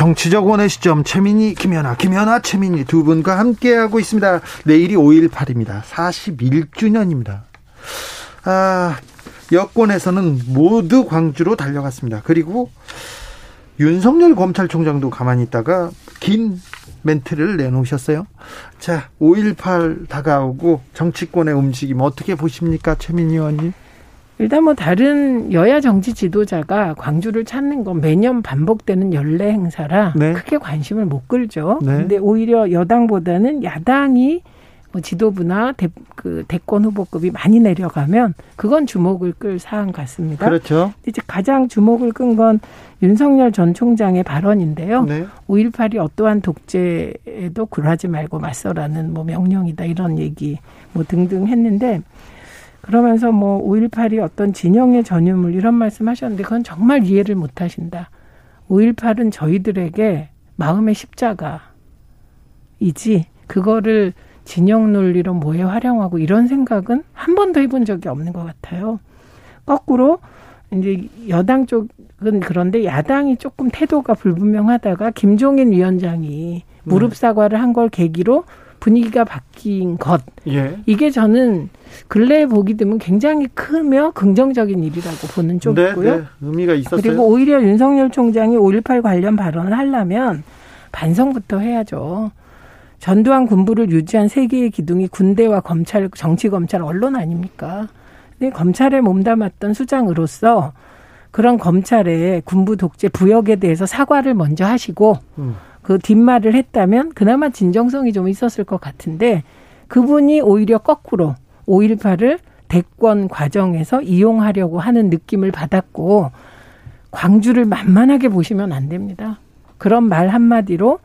정치적 원의 시점 최민희 김연아 김연아 최민희 두 분과 함께하고 있습니다. 내일이 5.18입니다. 41주년입니다. 아 여권에서는 모두 광주로 달려갔습니다. 그리고 윤석열 검찰총장도 가만히 있다가 긴 멘트를 내놓으셨어요. 자, 5.18 다가오고 정치권의 움직임 어떻게 보십니까, 최민희 의원님? 일단 뭐 다른 여야 정치 지도자가 광주를 찾는 건 매년 반복되는 연례 행사라 네. 크게 관심을 못 끌죠. 네. 근데 오히려 여당보다는 야당이 뭐 지도부나 대, 그 대권 후보급이 많이 내려가면 그건 주목을 끌 사안 같습니다. 그렇죠. 이제 가장 주목을 끈 건 윤석열 전 총장의 발언인데요. 네. 5.18이 어떠한 독재에도 굴하지 말고 맞서라는 뭐 명령이다 이런 얘기 뭐 등등 했는데 그러면서 뭐 5.18이 어떤 진영의 전유물 이런 말씀 하셨는데 그건 정말 이해를 못 하신다. 5.18은 저희들에게 마음의 십자가이지 그거를 진영 논리로 뭐에 활용하고 이런 생각은 한 번도 해본 적이 없는 것 같아요. 거꾸로 이제 여당 쪽은 그런데 야당이 조금 태도가 불분명하다가 김종인 위원장이 무릎 사과를 한 걸 계기로 분위기가 바뀐 것. 예. 이게 저는 근래에 보기 드문 굉장히 크며 긍정적인 일이라고 보는 쪽이고요. 네, 네. 의미가 있었어요. 그리고 오히려 윤석열 총장이 5.18 관련 발언을 하려면 반성부터 해야죠. 전두환 군부를 유지한 세계의 기둥이 군대와 검찰, 정치 검찰, 언론 아닙니까? 근데 검찰에 몸담았던 수장으로서 그런 검찰의 군부 독재 부역에 대해서 사과를 먼저 하시고 음. 그 뒷말을 했다면 그나마 진정성이 좀 있었을 것 같은데 그분이 오히려 거꾸로 5.18을 대권 과정에서 이용하려고 하는 느낌을 받았고 광주를 만만하게 보시면 안 됩니다. 그런 말 한마디로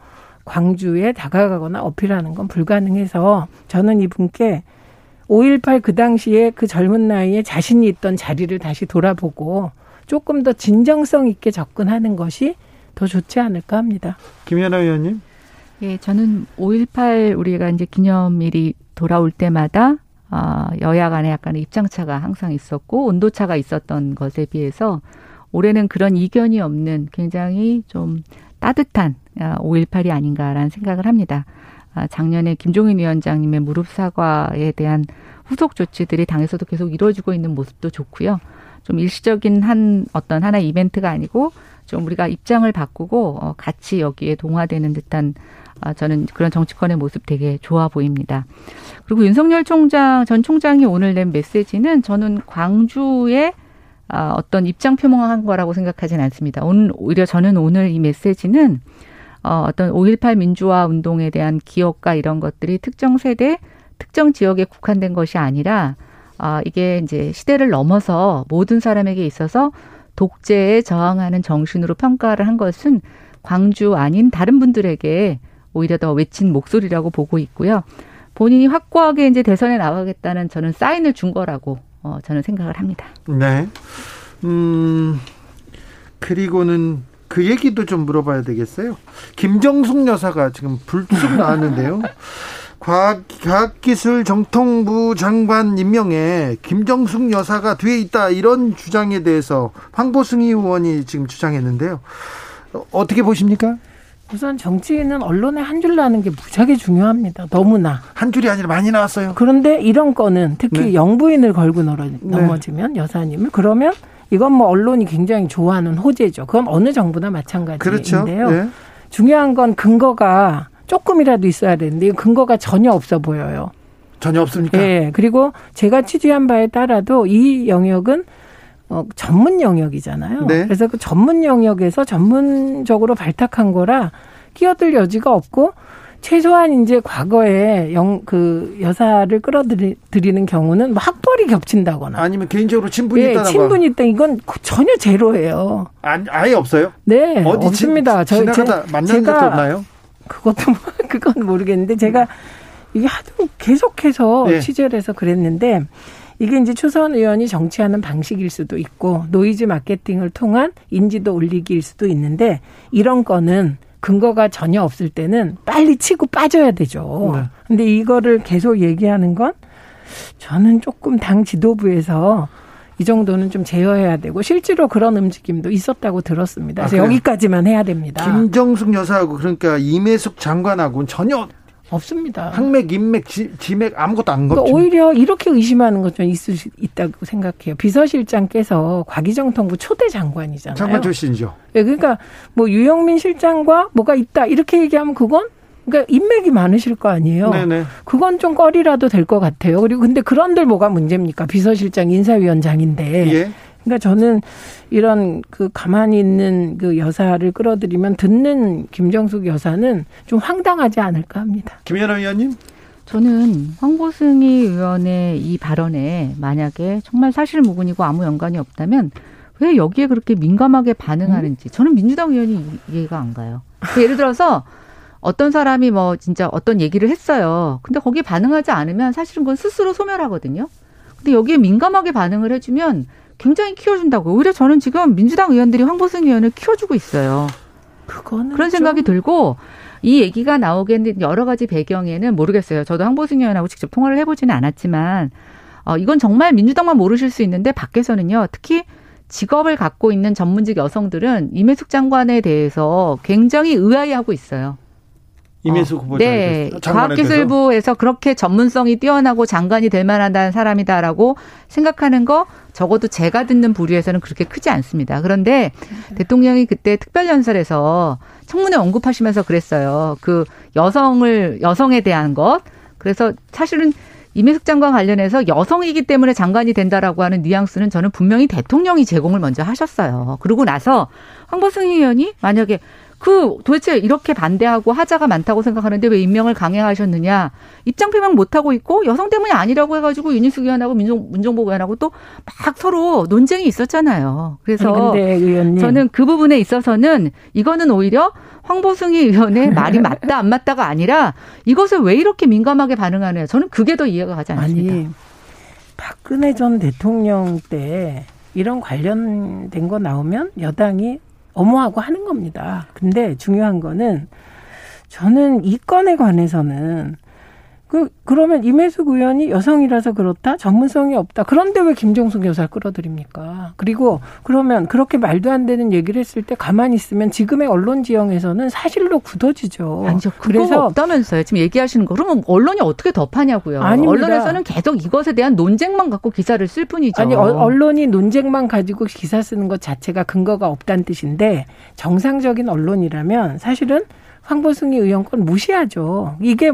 광주에 다가가거나 어필하는 건 불가능해서 저는 이분께 5.18 그 당시에 그 젊은 나이에 자신이 있던 자리를 다시 돌아보고 조금 더 진정성 있게 접근하는 것이 더 좋지 않을까 합니다. 김연아 의원님. 예, 저는 5.18 우리가 이제 기념일이 돌아올 때마다 아, 여야 간에 약간의 입장차가 항상 있었고 온도차가 있었던 것에 비해서 올해는 그런 이견이 없는 굉장히 좀 따뜻한 5.18이 아, 아닌가라는 생각을 합니다. 아, 작년에 김종인 위원장님의 무릎 사과에 대한 후속 조치들이 당에서도 계속 이루어지고 있는 모습도 좋고요. 좀 일시적인 한 어떤 하나의 이벤트가 아니고 좀 우리가 입장을 바꾸고 어, 같이 여기에 동화되는 듯한 아, 저는 그런 정치권의 모습 되게 좋아 보입니다. 그리고 윤석열 총장 전 총장이 오늘 낸 메시지는 저는 광주에 아, 어떤 입장 표명한 거라고 생각하지는 않습니다. 오히려 저는 오늘 이 메시지는 어, 어떤 5.18 민주화 운동에 대한 기억과 이런 것들이 특정 세대, 특정 지역에 국한된 것이 아니라 아, 이게 이제 시대를 넘어서 모든 사람에게 있어서 독재에 저항하는 정신으로 평가를 한 것은 광주 아닌 다른 분들에게 오히려 더 외친 목소리라고 보고 있고요. 본인이 확고하게 이제 대선에 나가겠다는 저는 사인을 준 거라고 어, 저는 생각을 합니다. 네. 음, 그리고는 그 얘기도 좀 물어봐야 되겠어요. 김정숙 여사가 지금 불쑥 나왔는데요. 과학, 과학기술 정통부 장관 임명에 김정숙 여사가 뒤에 있다 이런 주장에 대해서 황보승희 의원이 지금 주장했는데요. 어떻게 보십니까? 우선 정치인은 언론에 한 줄 나는 게 무지하게 중요합니다. 너무나. 한 줄이 아니라 많이 나왔어요. 그런데 이런 건은 특히 네. 영부인을 걸고 네. 넘어지면 네. 여사님을 그러면 이건 뭐 언론이 굉장히 좋아하는 호재죠. 그건 어느 정부나 마찬가지인데요. 그렇죠. 네. 중요한 건 근거가 조금이라도 있어야 되는데 근거가 전혀 없어 보여요. 전혀 없습니까? 네. 그리고 제가 취재한 바에 따라도 이 영역은 어, 전문 영역이잖아요. 네. 그래서 그 전문 영역에서 전문적으로 발탁한 거라 끼어들 여지가 없고 최소한 이제 과거에 영, 그 여사를 끌어들이는 경우는 뭐 학벌이 겹친다거나 아니면 개인적으로 친분이 예, 있다 친분이 있다 이건 전혀 제로예요. 아, 아예 없어요? 네, 어디 없습니다. 지, 지나가다 저, 만난 적도 없나요? 그것도 뭐, 그건 모르겠는데 제가 이게 하도 계속해서 네. 취재를 해서 그랬는데 이게 이제 초선 의원이 정치하는 방식일 수도 있고 노이즈 마케팅을 통한 인지도 올리기일 수도 있는데 이런 거는 근거가 전혀 없을 때는 빨리 치고 빠져야 되죠. 네. 근데 이거를 계속 얘기하는 건 저는 조금 당 지도부에서 이 정도는 좀 제어해야 되고 실제로 그런 움직임도 있었다고 들었습니다. 아, 그래서 그래요? 여기까지만 해야 됩니다. 김정숙 여사하고 그러니까 임혜숙 장관하고는 전혀 없습니다. 항맥, 인맥, 지, 지맥 아무것도 안 그러니까 걷죠. 오히려 이렇게 의심하는 것 좀 있을 수 있다고 생각해요. 비서실장께서 과기정통부 초대 장관이잖아요. 장관 출신이죠. 예, 그러니까 뭐 유영민 실장과 뭐가 있다 이렇게 얘기하면 그건 그러니까 인맥이 많으실 거 아니에요. 네네. 그건 좀 꺼리라도 될 것 같아요. 그리고 근데 그런들 뭐가 문제입니까? 비서실장 인사위원장인데. 예. 그러니까 저는 이런 그 가만히 있는 그 여사를 끌어들이면 듣는 김정숙 여사는 좀 황당하지 않을까 합니다. 김연아 의원님? 저는 황보승희 의원의 이 발언에 만약에 정말 사실무근이고 아무 연관이 없다면 왜 여기에 그렇게 민감하게 반응하는지 저는 민주당 의원이 이- 이해가 안 가요. 그 예를 들어서 어떤 사람이 뭐 진짜 어떤 얘기를 했어요. 근데 거기에 반응하지 않으면 사실은 그건 스스로 소멸하거든요. 근데 여기에 민감하게 반응을 해주면 굉장히 키워준다고. 오히려 저는 지금 민주당 의원들이 황보승 의원을 키워주고 있어요. 그거는 그런 좀 생각이 들고 이 얘기가 나오겠는 여러 가지 배경에는 모르겠어요. 저도 황보승 의원하고 직접 통화를 해보지는 않았지만 어, 이건 정말 민주당만 모르실 수 있는데 밖에서는요. 특히 직업을 갖고 있는 전문직 여성들은 임혜숙 장관에 대해서 굉장히 의아해하고 있어요. 임혜숙 어, 후보자. 네. 과학기술부에서 그렇게 전문성이 뛰어나고 장관이 될 만한 사람이다라고 생각하는 거 적어도 제가 듣는 부류에서는 그렇게 크지 않습니다. 그런데 대통령이 그때 특별연설에서 청문회 언급하시면서 그랬어요. 그 여성을 여성에 대한 것. 그래서 사실은 임혜숙 장관 관련해서 여성이기 때문에 장관이 된다라고 하는 뉘앙스는 저는 분명히 대통령이 제공을 먼저 하셨어요. 그러고 나서 황보승 의원이 만약에 그 도대체 이렇게 반대하고 하자가 많다고 생각하는데 왜 임명을 강행하셨느냐 입장 표명 못 하고 있고 여성 때문이 아니라고 해가지고 윤희숙 의원하고 민정 문정복 의원하고 또 막 서로 논쟁이 있었잖아요. 그래서 아니, 저는 그 부분에 있어서는 이거는 오히려 황보승희 의원의 말이 맞다 안 맞다가 아니라 이것을 왜 이렇게 민감하게 반응하느냐 저는 그게 더 이해가 가지 않습니다. 아니 박근혜 전 대통령 때 이런 관련된 거 나오면 여당이 엄호하고 하는 겁니다. 근데 중요한 거는 저는 이 건에 관해서는 그 그러면 임혜숙 의원이 여성이라서 그렇다 전문성이 없다. 그런데 왜 김정숙 여사를 끌어들입니까? 그리고 그러면 그렇게 말도 안 되는 얘기를 했을 때 가만히 있으면 지금의 언론 지형에서는 사실로 굳어지죠. 아니죠. 그래서 없다면서요. 지금 얘기하시는 거. 그러면 언론이 어떻게 덮하냐고요. 아닙니다. 언론에서는 계속 이것에 대한 논쟁만 갖고 기사를 쓸 뿐이죠. 아니 어- 언론이 논쟁만 가지고 기사 쓰는 것 자체가 근거가 없다는 뜻인데 정상적인 언론이라면 사실은 황보승희 의원 건 무시하죠. 이게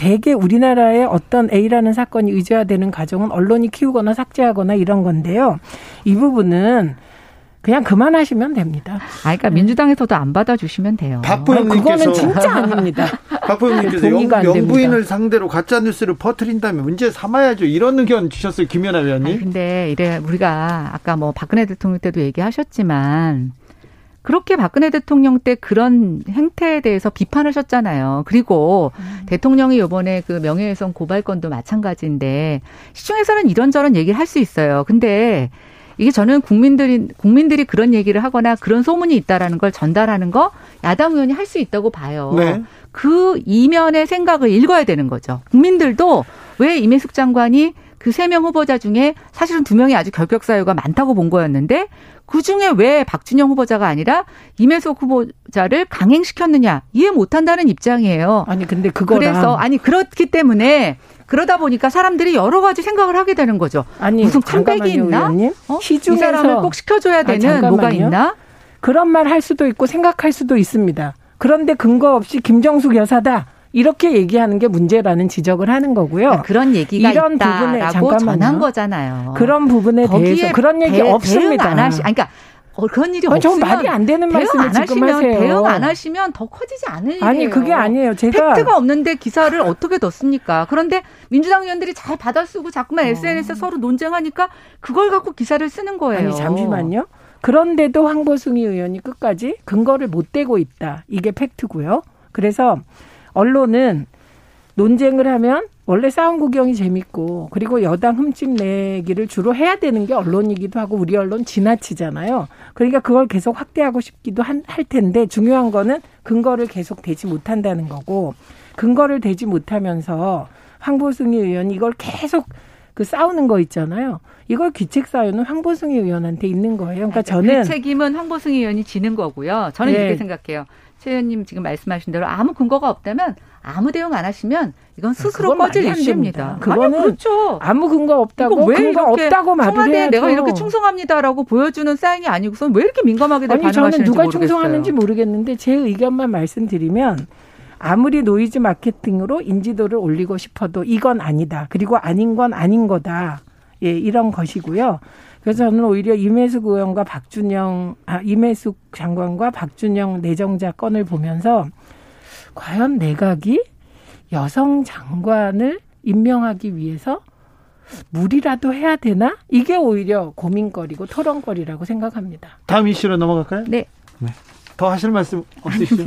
대개 우리나라의 어떤 A라는 사건이 의제화되는 과정은 언론이 키우거나 삭제하거나 이런 건데요. 이 부분은 그냥 그만하시면 됩니다. 아, 그러니까 민주당에서도 안 받아주시면 돼요. 박보영님께서 그거는 진짜 아닙니다. 박보영님께서 동의가 안 영, 됩니다. 영부인을 상대로 가짜 뉴스를 퍼뜨린다면 문제 삼아야죠. 이런 의견 주셨어요, 김연아 아니, 의원님. 근데 이래 우리가 아까 뭐 박근혜 대통령 때도 얘기하셨지만 그렇게 박근혜 대통령 때 그런 행태에 대해서 비판하셨잖아요. 그리고 대통령이 이번에 그 명예훼손 고발 건도 마찬가지인데 시중에서는 이런저런 얘기를 할 수 있어요. 근데 이게 저는 국민들이 국민들이 그런 얘기를 하거나 그런 소문이 있다라는 걸 전달하는 거 야당 의원이 할 수 있다고 봐요. 네. 그 이면의 생각을 읽어야 되는 거죠. 국민들도 왜 임혜숙 장관이 그 세 명 후보자 중에 사실은 두 명이 아주 결격 사유가 많다고 본 거였는데 그 중에 왜 박준영 후보자가 아니라 임혜숙 후보자를 강행시켰느냐 이해 못한다는 입장이에요. 아니 근데 그거랑 그래서 아니 그렇기 때문에 그러다 보니까 사람들이 여러 가지 생각을 하게 되는 거죠. 아니 무슨 큰 백이 잠깐만요, 있나? 의원님. 어? 이 시중에서 사람을 꼭 시켜줘야 아, 되는 뭐가 잠깐만요. 있나? 그런 말 할 수도 있고 생각할 수도 있습니다. 그런데 근거 없이 김정숙 여사다 이렇게 얘기하는 게 문제라는 지적을 하는 거고요. 그런 얘기가 이런 부분에 있다라고 잠깐만요. 전한 거잖아요. 그런 부분에 대해서 그런 얘기 대- 없습니다. 대응 안 하시, 아니, 그러니까 어, 그런 일이 아니, 저 없으면 말이 안 되는 말씀을 안 지금 하시면 하세요. 대응 안 하시면 더 커지지 않을 일이에요. 아니 그게 아니에요. 제가 팩트가 없는데 기사를 어떻게 넣습니까? 그런데 민주당 의원들이 잘 받아쓰고 자꾸만 SNS에 서로 논쟁하니까 그걸 갖고 기사를 쓰는 거예요. 아니 잠시만요. 그런데도 황보승희 의원이 끝까지 근거를 못 대고 있다. 이게 팩트고요. 그래서 언론은 논쟁을 하면 원래 싸움 구경이 재밌고 그리고 여당 흠집 내기를 주로 해야 되는 게 언론이기도 하고 우리 언론 지나치잖아요. 그러니까 그걸 계속 확대하고 싶기도 한, 할 텐데 중요한 거는 근거를 계속 대지 못한다는 거고 근거를 대지 못하면서 황보승희 의원이 이걸 계속 그 싸우는 거 있잖아요. 이걸 귀책 사유는 황보승희 의원한테 있는 거예요. 그러니까 저는 그 책임은 황보승희 의원이 지는 거고요. 저는 네. 이렇게 생각해요. 최 의원님 지금 말씀하신 대로 아무 근거가 없다면 아무 대응 안 하시면 이건 스스로 꺼질 이슈입니다. 그거는 아니, 그렇죠. 아무 근거 없다고 왜 근거 없다고 말을 청와대에 내가 이렇게 충성합니다라고 보여주는 사인이 아니고선 왜 이렇게 민감하게 아니 반응하시는지 저는 누가 모르겠어요. 충성하는지 모르겠는데 제 의견만 말씀드리면 아무리 노이즈 마케팅으로 인지도를 올리고 싶어도 이건 아니다. 그리고 아닌 건 아닌 거다. 예, 이런 것이고요. 그래서 저는 오히려 임혜숙 의원과 박준영, 아, 임혜숙 장관과 박준영 내정자 건을 보면서 과연 내각이 여성 장관을 임명하기 위해서 무리라도 해야 되나? 이게 오히려 고민거리고 토론거리라고 생각합니다. 다음 이슈로 넘어갈까요? 네. 네. 더 하실 말씀 없으시죠?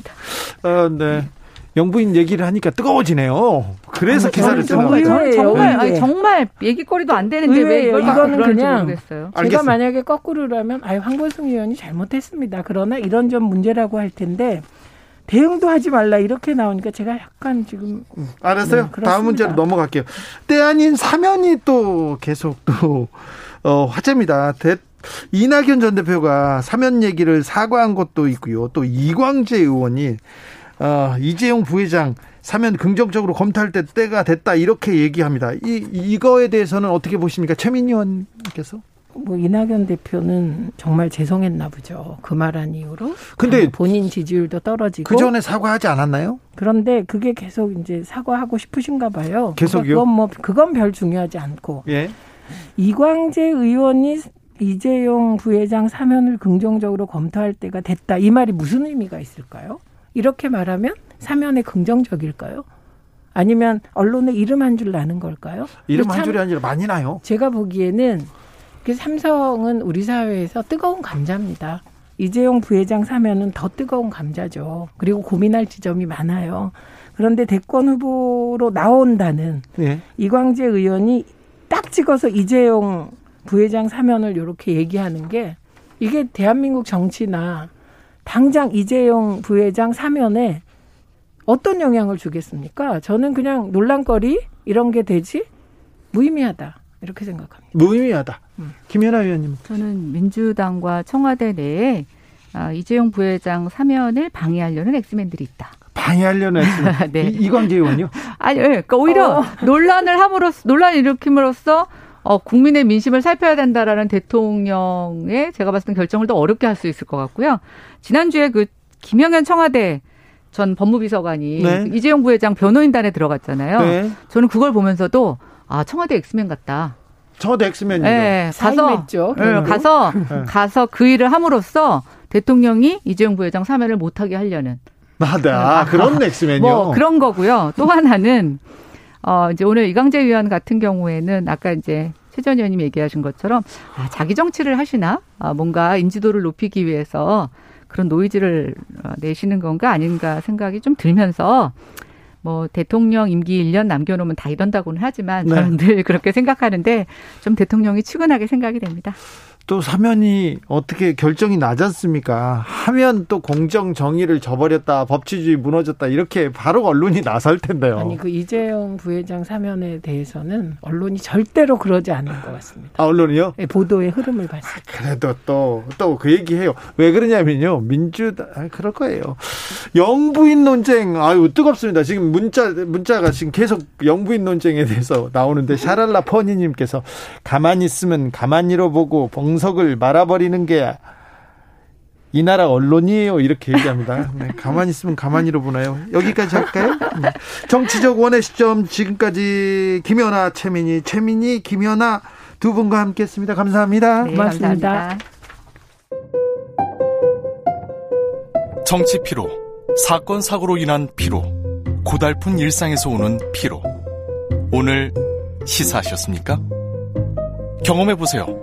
어, 네. 영부인 얘기를 하니까 뜨거워지네요. 그래서 아, 기사를 쓰는 거예요. 정말 아니, 정말 얘기거리도 안 되는데 왜 이걸 이거는 그냥 모르겠어요. 제가 알겠습니다. 만약에 거꾸로라면 아유 황보승 의원이 잘못했습니다. 그러나 이런 점 문제라고 할 텐데 대응도 하지 말라 이렇게 나오니까 제가 약간 지금 음, 알았어요. 네, 다음 문제로 넘어갈게요. 때 아닌 사면이 또 계속 또 어, 화제입니다. 대, 이낙연 전 대표가 사면 얘기를 사과한 것도 있고요. 또 이광재 의원이 어, 이재용 부회장 사면 긍정적으로 검토할 때 때가 됐다 이렇게 얘기합니다. 이 이거에 대해서는 어떻게 보십니까, 최민희 의원께서? 뭐 이낙연 대표는 정말 죄송했나 보죠. 그 말한 이유로. 근데 본인 지지율도 떨어지고 그 전에 사과하지 않았나요? 그런데 그게 계속 이제 사과하고 싶으신가 봐요. 계속요? 그건 뭐 그건 별 중요하지 않고. 예. 이광재 의원이 이재용 부회장 사면을 긍정적으로 검토할 때가 됐다. 이 말이 무슨 의미가 있을까요? 이렇게 말하면 사면에 긍정적일까요? 아니면 언론에 이름 한 줄 나는 걸까요? 이름 한 줄이 아니라 많이 나요. 제가 보기에는 그 삼성은 우리 사회에서 뜨거운 감자입니다. 이재용 부회장 사면은 더 뜨거운 감자죠. 그리고 고민할 지점이 많아요. 그런데 대권 후보로 나온다는 네. 이광재 의원이 딱 찍어서 이재용 부회장 사면을 이렇게 얘기하는 게 이게 대한민국 정치나 당장 이재용 부회장 사면에 어떤 영향을 주겠습니까? 저는 그냥 논란거리 이런 게 되지 무의미하다 이렇게 생각합니다. 무의미하다. 음. 김현아 의원님. 저는 민주당과 청와대 내에 아, 이재용 부회장 사면을 방해하려는 엑스맨들이 있다. 방해하려는 엑스맨. 네. 이, 이광재 의원요? 아니, 네. 그러니까 오히려 어. 논란을 함으로써 논란을 일으킴으로써 어, 국민의 민심을 살펴야 된다라는 대통령의 제가 봤을 땐 결정을 더 어렵게 할 수 있을 것 같고요. 지난주에 그 김영식 청와대 전 법무비서관이 네. 이재용 부회장 변호인단에 들어갔잖아요. 네. 저는 그걸 보면서도 아 청와대 엑스맨 같다. 청와대 엑스맨이죠. 네, 가서 네, 가서 네. 가서 그 일을 함으로써 대통령이 이재용 부회장 사면을 못하게 하려는. 아, 네. 아, 그런 엑스맨이요. 뭐 그런 거고요. 또 하나는 어, 이제 오늘 이광재 의원 같은 경우에는 아까 이제 최전 의원님 얘기하신 것처럼 아, 자기 정치를 하시나? 아, 뭔가 인지도를 높이기 위해서 그런 노이즈를 어, 내시는 건가 아닌가 생각이 좀 들면서 뭐 대통령 임기 1년 남겨놓으면 다 이런다고는 하지만 저는 네. 늘 그렇게 생각하는데 좀 대통령이 측은하게 생각이 됩니다. 또 사면이 어떻게 결정이 나졌습니까? 하면 또 공정 정의를 저버렸다, 법치주의 무너졌다 이렇게 바로 언론이 나설 텐데요. 아니 그 이재용 부회장 사면에 대해서는 언론이 절대로 그러지 않는 것 같습니다. 아 언론이요? 네, 보도의 흐름을 봤을 때. 아, 그래도 또 또 그 얘기해요. 왜 그러냐면요, 민주당 아, 그럴 거예요. 영부인 논쟁 아유 뜨겁습니다. 지금 문자 문자가 지금 계속 영부인 논쟁에 대해서 나오는데 샤랄라 퍼니님께서 가만히 있으면 가만히로 보고 정석을 말아버리는 게 이 나라 언론이에요. 이렇게 얘기합니다. 네, 가만히 있으면 가만히로 보나요? 여기까지 할까요? 네. 정치적 원의 시점 지금까지 김연아, 최민희, 최민희, 김연아 두 분과 함께했습니다. 감사합니다. 네, 고맙습니다. 감사합니다. 정치 피로, 사건 사고로 인한 피로, 고달픈 일상에서 오는 피로. 오늘 시사하셨습니까? 경험해 보세요.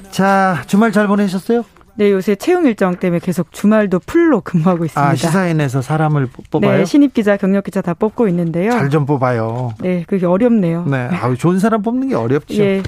자 주말 잘 보내셨어요? 네, 요새 채용 일정 때문에 계속 주말도 풀로 근무하고 있습니다. 아 시사인에서 사람을 뽑아요? 네, 신입 기자, 경력 기자 다 뽑고 있는데요. 잘 좀 뽑아요. 네, 그게 어렵네요. 네, 아우 좋은 사람 뽑는 게 어렵죠. 예,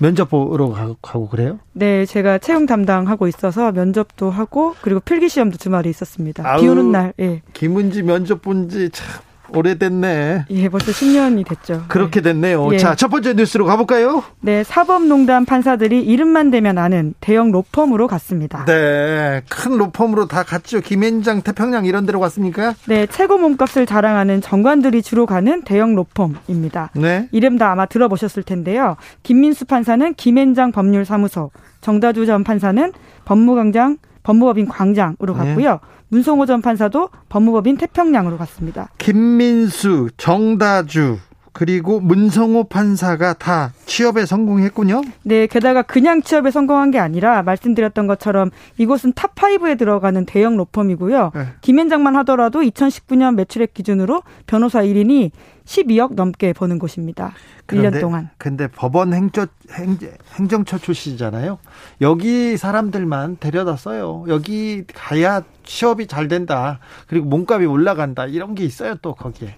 면접 보러 가고, 가고 그래요? 네, 제가 채용 담당하고 있어서 면접도 하고 그리고 필기 시험도 주말에 있었습니다. 아우. 비 오는 날, 예, 김은지 면접 본지 참 오래됐네. 예, 벌써 10년이 됐죠. 그렇게 됐네요. 예. 자, 첫 번째 뉴스로 가볼까요? 네, 사법농단 판사들이 이름만 대면 아는 대형 로펌으로 갔습니다. 네, 큰 로펌으로 다 갔죠. 김앤장, 태평양 이런 데로 갔습니까? 네, 최고 몸값을 자랑하는 정관들이 주로 가는 대형 로펌입니다. 네. 이름 다 아마 들어보셨을 텐데요. 김민수 판사는 김앤장 법률사무소, 정다주 전 판사는 법무광장, 법무법인 광장으로 네. 갔고요. 문성호 전 판사도 법무법인 태평양으로 갔습니다. 김민수, 정다주, 그리고 문성호 판사가 다 취업에 성공했군요. 네, 게다가 그냥 취업에 성공한 게 아니라 말씀드렸던 것처럼 이곳은 top 5에 들어가는 대형 로펌이고요. 네. 김앤장만 하더라도 2019년 매출액 기준으로 변호사 1인이 12억 넘게 버는 곳입니다. 1년 동안. 근데 법원 행정, 행정처 출신이잖아요. 여기 사람들만 데려다 써요. 여기 가야 취업이 잘 된다. 그리고 몸값이 올라간다. 이런 게 있어요, 또 거기에.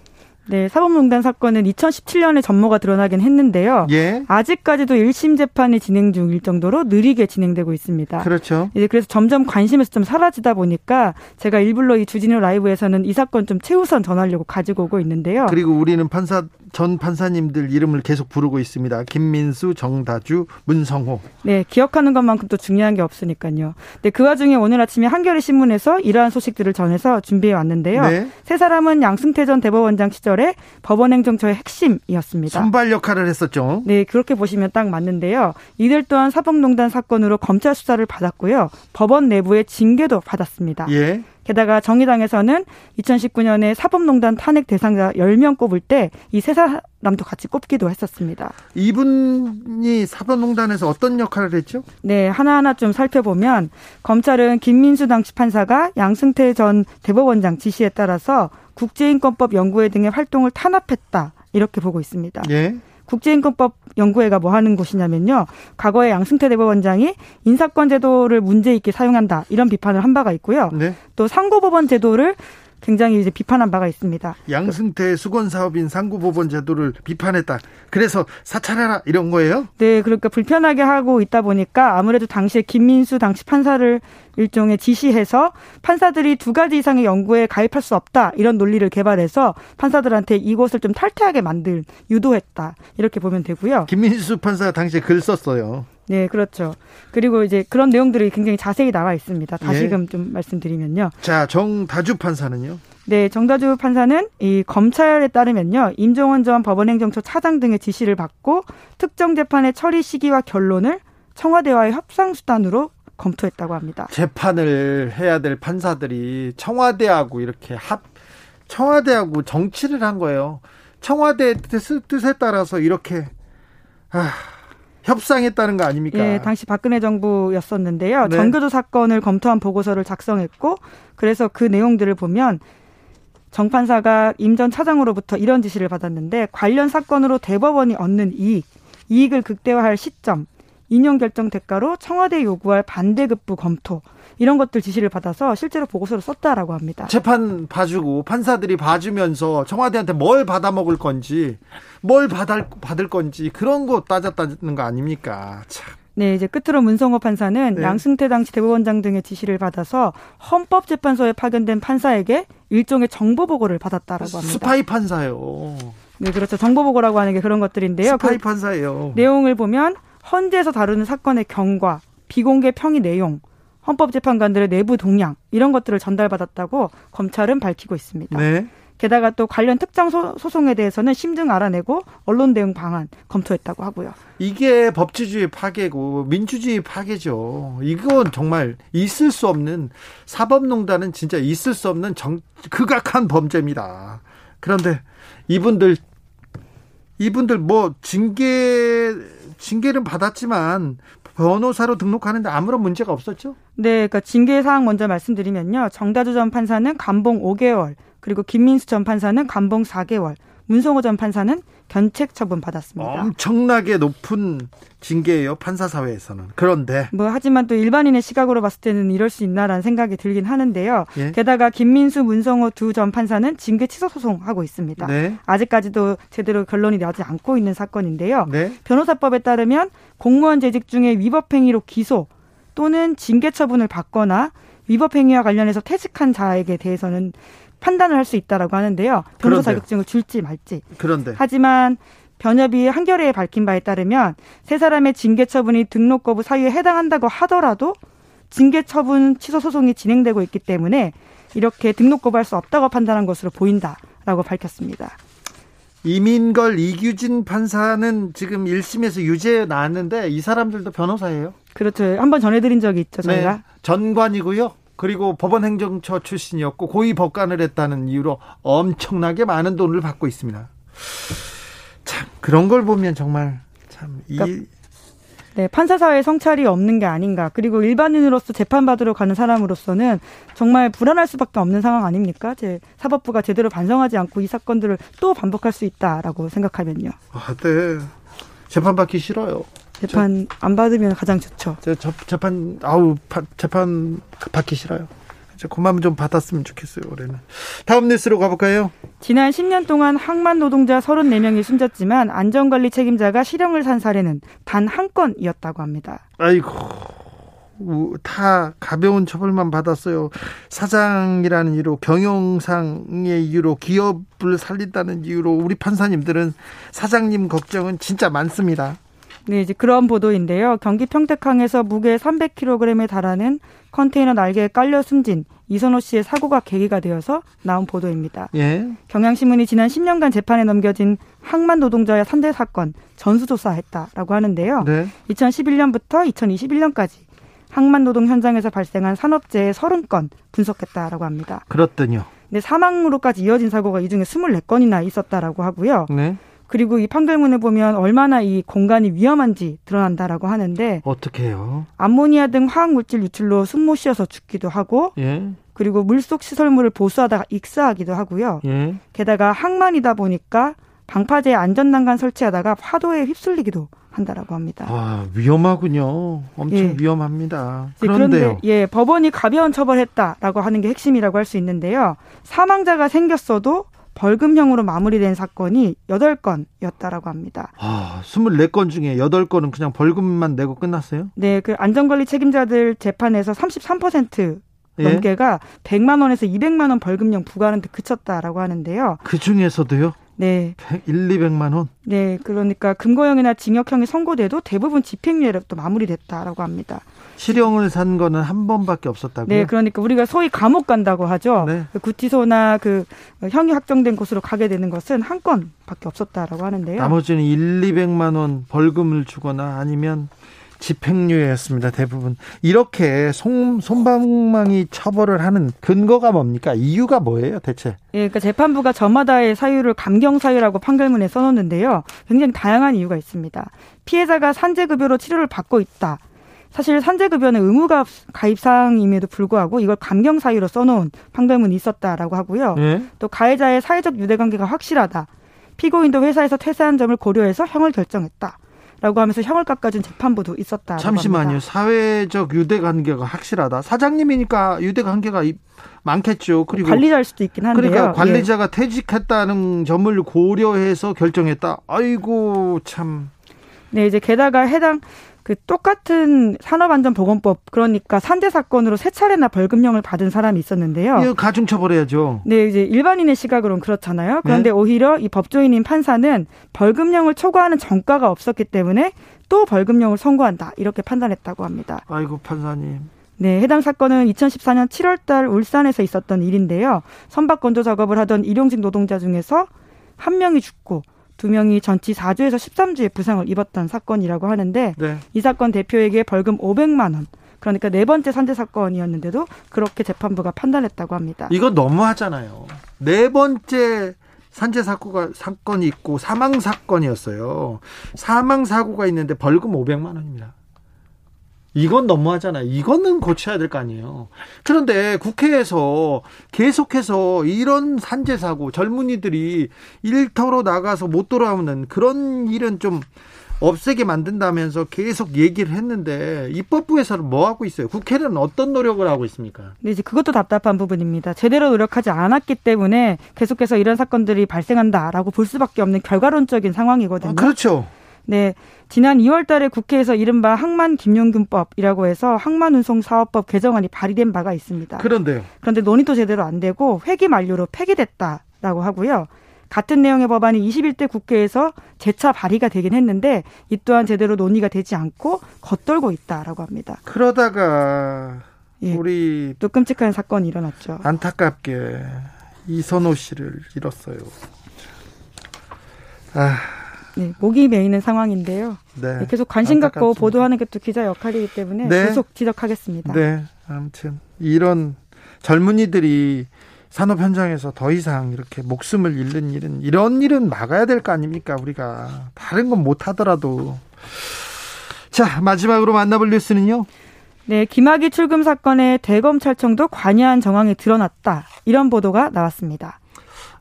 네, 사법농단 사건은 2017년에 전모가 드러나긴 했는데요. 예. 아직까지도 1심 재판이 진행 중일 정도로 느리게 진행되고 있습니다. 그렇죠. 이제 그래서 점점 관심에서 좀 사라지다 보니까 제가 일부러 이 주진우 라이브에서는 이 사건 좀 최우선 전하려고 가지고 오고 있는데요. 그리고 우리는 판사 전 판사님들 이름을 계속 부르고 있습니다. 김민수, 정다주, 문성호. 네, 기억하는 것만큼 또 중요한 게 없으니까요. 네, 그 와중에 오늘 아침에 한겨레 신문에서 이러한 소식들을 전해서 준비해 왔는데요. 네. 세 사람은 양승태 전 대법원장 시절 에 법원행정처의 핵심이었습니다. 선발 역할을 했었죠. 네, 그렇게 보시면 딱 맞는데요. 이들 또한 사법농단 사건으로 검찰 수사를 받았고요. 법원 내부의 징계도 받았습니다. 예. 게다가 정의당에서는 2019년에 사법농단 탄핵 대상자 10명 꼽을 때 이 세 사람도 같이 꼽기도 했었습니다. 이분이 사법농단에서 어떤 역할을 했죠? 네, 하나하나 좀 살펴보면 검찰은 김민수 당시 판사가 양승태 전 대법원장 지시에 따라서 국제인권법 연구회 등의 활동을 탄압했다. 이렇게 보고 있습니다. 예. 국제인권법 연구회가 뭐 하는 곳이냐면요. 과거에 양승태 대법원장이 인사권 제도를 문제 있게 사용한다. 이런 비판을 한 바가 있고요. 네. 또 상고법원 제도를 굉장히 이제 비판한 바가 있습니다. 양승태 수건 사업인 상구법원 제도를 비판했다. 그래서 사찰해라 이런 거예요? 네, 그러니까 불편하게 하고 있다 보니까 아무래도 당시에 김민수 당시 판사를 일종의 지시해서 판사들이 두 가지 이상의 연구에 가입할 수 없다 이런 논리를 개발해서 판사들한테 이곳을 좀 탈퇴하게 만들 유도했다 이렇게 보면 되고요. 김민수 판사가 당시에 글 썼어요. 네, 그렇죠. 그리고 이제 그런 내용들이 굉장히 자세히 나와 있습니다. 예. 다시금 좀 말씀드리면요. 자, 정다주 판사는요? 네, 정다주 판사는 이 검찰에 따르면요. 임종원 전 법원행정처 차장 등의 지시를 받고 특정 재판의 처리 시기와 결론을 청와대와의 협상 수단으로 검토했다고 합니다. 재판을 해야 될 판사들이 청와대하고 이렇게 합 청와대하고 정치를 한 거예요. 청와대 뜻, 뜻에 따라서 이렇게 아, 협상했다는 거 아닙니까? 예, 당시 박근혜 정부였었는데요. 네. 정교조 사건을 검토한 보고서를 작성했고 그래서 그 내용들을 보면 정 판사가 임 전 차장으로부터 이런 지시를 받았는데 관련 사건으로 대법원이 얻는 이익, 이익을 극대화할 시점, 인용 결정 대가로 청와대 요구할 반대급부 검토 이런 것들 지시를 받아서 실제로 보고서를 썼다라고 합니다. 재판 봐주고 판사들이 봐주면서 청와대한테 뭘 받아먹을 건지 뭘 받을 받을 건지 그런 거 따졌다는 거 아닙니까? 참. 네, 이제 끝으로 문성호 판사는 네. 양승태 당시 대법원장 등의 지시를 받아서 헌법재판소에 파견된 판사에게 일종의 정보 보고를 받았다라고 합니다. 스파이 판사요. 네, 그렇죠. 정보 보고라고 하는 게 그런 것들인데요. 스파이 그 판사예요. 내용을 보면 헌재에서 다루는 사건의 경과, 비공개 평의 내용, 헌법재판관들의 내부 동향 이런 것들을 전달받았다고 검찰은 밝히고 있습니다. 네. 게다가 또 관련 특정 소, 소송에 대해서는 심증 알아내고 언론 대응 방안 검토했다고 하고요. 이게 법치주의 파괴고 민주주의 파괴죠. 이건 정말 있을 수 없는 사법농단은 진짜 있을 수 없는 정, 극악한 범죄입니다. 그런데 이분들 이분들 뭐 징계 징계는 받았지만 변호사로 등록하는데 아무런 문제가 없었죠? 네, 그러니까 징계 사항 먼저 말씀드리면요. 정다주 전 판사는 감봉 5개월, 그리고 김민수 전 판사는 감봉 4개월, 문성호 전 판사는 견책 처분 받았습니다. 엄청나게 높은 징계예요 판사 사회에서는. 그런데 뭐 하지만 또 일반인의 시각으로 봤을 때는 이럴 수 있나라는 생각이 들긴 하는데요. 예? 게다가 김민수, 문성호 두 전 판사는 징계 취소 소송하고 있습니다. 네, 아직까지도 제대로 결론이 나지 않고 있는 사건인데요. 네, 변호사법에 따르면 공무원 재직 중에 위법 행위로 기소 또는 징계 처분을 받거나 위법 행위와 관련해서 퇴직한 자에게 대해서는 판단을 할 수 있다라고 하는데요. 변호사. 자격증을 줄지 말지. 그런데 하지만 변협이 한겨레에 밝힌 바에 따르면 세 사람의 징계 처분이 등록 거부 사유에 해당한다고 하더라도 징계 처분 취소 소송이 진행되고 있기 때문에 이렇게 등록 거부할 수 없다고 판단한 것으로 보인다라고 밝혔습니다. 이민걸 이규진 판사는 지금 1심에서 유죄 나왔는데 이 사람들도 변호사예요. 그렇죠. 한번 전해드린 적이 있죠, 저희가. 네, 전관이고요. 그리고 법원 행정처 출신이었고 고위 법관을 했다는 이유로 엄청나게 많은 돈을 받고 있습니다. 참 그런 걸 보면 정말 참이 그러니까 네, 판사 사회에 성찰이 없는 게 아닌가. 그리고 일반인으로서 재판받으러 가는 사람으로서는 정말 불안할 수밖에 없는 상황 아닙니까? 제 사법부가 제대로 반성하지 않고 이 사건들을 또 반복할 수 있다라고 생각하면요. 아, 네. 재판 받기 싫어요. 재판 안 받으면 가장 좋죠. 제 저- 재판 아우 파- 재판 받기 싫어요. 저 그만 좀 받았으면 좋겠어요 올해는. 다음 뉴스로 가볼까요? 지난 10년 동안 항만 노동자 34명이 숨졌지만 안전관리 책임자가 실형을 산 사례는 단 한 건이었다고 합니다. 아이고 우- 다 가벼운 처벌만 받았어요. 사장이라는 이유로 경영상의 이유로 기업을 살린다는 이유로 우리 판사님들은 사장님 걱정은 진짜 많습니다. 네, 이제 그런 보도인데요. 경기 평택항에서 무게 300kg에 달하는 컨테이너 날개에 깔려 숨진 이선호 씨의 사고가 계기가 되어서 나온 보도입니다. 예. 경향신문이 지난 10년간 재판에 넘겨진 항만 노동자의 산재 사건 전수조사했다라고 하는데요. 네. 2011년부터 2021년까지 항만 노동 현장에서 발생한 산업재해 30건 분석했다라고 합니다. 그렇더니요. 근데 사망으로까지 이어진 사고가 이 중에 24건이나 있었다라고 하고요. 네. 그리고 이 판결문을 보면 얼마나 이 공간이 위험한지 드러난다라고 하는데 어떻게 해요? 암모니아 등 화학 물질 유출로 숨 못 쉬어서 죽기도 하고 예. 그리고 물속 시설물을 보수하다가 익사하기도 하고요. 예. 게다가 항만이다 보니까 방파제 안전난간 설치하다가 파도에 휩쓸리기도 한다라고 합니다. 아, 위험하군요. 엄청 예. 위험합니다. 그런데요. 그런데 예 법원이 가벼운 처벌했다라고 하는 게 핵심이라고 할 수 있는데요. 사망자가 생겼어도 벌금형으로 마무리된 사건이 8건이었다라고 합니다. 아, 24건 중에 8건은 그냥 벌금만 내고 끝났어요? 네, 그 안전관리 책임자들 재판에서 33% 예. 넘게가 100만 원에서 200만 원 벌금형 부과하는 데 그쳤다라고 하는데요. 그 중에서도요? 네, 1, 200만 원? 네, 그러니까 금고형이나 징역형이 선고돼도 대부분 집행유예로 또 마무리됐다라고 합니다. 실형을 산 거는 한 번밖에 없었다고요? 네, 그러니까 우리가 소위 감옥 간다고 하죠. 네. 그 구치소나 그 형이 확정된 곳으로 가게 되는 것은 한 건밖에 없었다라고 하는데요. 나머지는 1, 200만 원 벌금을 주거나 아니면 집행유예였습니다. 대부분 이렇게 손, 손방망이 처벌을 하는 근거가 뭡니까? 이유가 뭐예요, 대체? 예, 그러니까 재판부가 저마다의 사유를 감경 사유라고 판결문에 써놓는데요. 굉장히 다양한 이유가 있습니다. 피해자가 산재급여로 치료를 받고 있다. 사실 산재급여는 의무가 가입 사항임에도 불구하고 이걸 감경 사유로 써놓은 판결문이 있었다라고 하고요. 예? 또 가해자의 사회적 유대관계가 확실하다. 피고인도 회사에서 퇴사한 점을 고려해서 형을 결정했다. 라고 하면서 형을 깎아준 재판부도 있었다. 잠시만요. 사회적 유대 관계가 확실하다. 사장님이니까 유대 관계가 이- 많겠죠. 그리고 관리자일 수도 있긴 한데요. 그러니까 예. 관리자가 퇴직했다는 점을 고려해서 결정했다. 아이고 참. 네, 이제 게다가 해당 그 똑같은 산업안전보건법 그러니까 산재 사건으로 세 차례나 벌금형을 받은 사람이 있었는데요. 이거 가중 처벌해야죠. 네, 이제 일반인의 시각으로는 그렇잖아요. 그런데 네. 오히려 이 법조인인 판사는 벌금형을 초과하는 전과가 없었기 때문에 또 벌금형을 선고한다 이렇게 판단했다고 합니다. 아이고 판사님. 네, 해당 사건은 2014년 7월달 울산에서 있었던 일인데요. 선박 건조 작업을 하던 일용직 노동자 중에서 한 명이 죽고 두 명이 전치 4주에서 13주의 부상을 입었던 사건이라고 하는데 네. 이 사건 대표에게 벌금 500만 원. 그러니까 네 번째 산재 사건이었는데도 그렇게 재판부가 판단했다고 합니다. 이거 너무하잖아요. 네 번째 산재 사고가 사건이 있고 사망 사건이었어요. 사망 사고가 있는데 벌금 500만 원입니다. 이건 너무하잖아요. 이거는 고쳐야 될 거 아니에요. 그런데 국회에서 계속해서 이런 산재 사고 젊은이들이 일터로 나가서 못 돌아오는 그런 일은 좀 없애게 만든다면서 계속 얘기를 했는데 입법부에서는 뭐 하고 있어요? 국회는 어떤 노력을 하고 있습니까? 네, 이제 그것도 답답한 부분입니다. 제대로 노력하지 않았기 때문에 계속해서 이런 사건들이 발생한다라고 볼 수밖에 없는 결과론적인 상황이거든요. 아, 그렇죠. 네. 지난 2월 달에 국회에서 이른바 항만 김용균법이라고 해서 항만 운송 사업법 개정안이 발의된 바가 있습니다. 그런데요. 그런데 논의도 제대로 안 되고 회기 만료로 폐기됐다라고 하고요. 같은 내용의 법안이 21대 국회에서 재차 발의가 되긴 했는데 이 또한 제대로 논의가 되지 않고 겉돌고 있다라고 합니다. 그러다가 예, 우리 또 끔찍한 사건이 일어났죠. 안타깝게 이선호 씨를 잃었어요. 아, 네, 목이 메이는 상황인데요. 네. 네, 계속 관심 갖고 안타깝습니다. 보도하는 게 또 기자 역할이기 때문에 네. 계속 지적하겠습니다. 네, 아무튼 이런 젊은이들이 산업 현장에서 더 이상 이렇게 목숨을 잃는 일은 이런 일은 막아야 될 거 아닙니까 우리가 다른 건 못 하더라도 자 마지막으로 만나볼 뉴스는요 네, 김학의 출금 사건에 대검찰청도 관여한 정황이 드러났다. 이런 보도가 나왔습니다.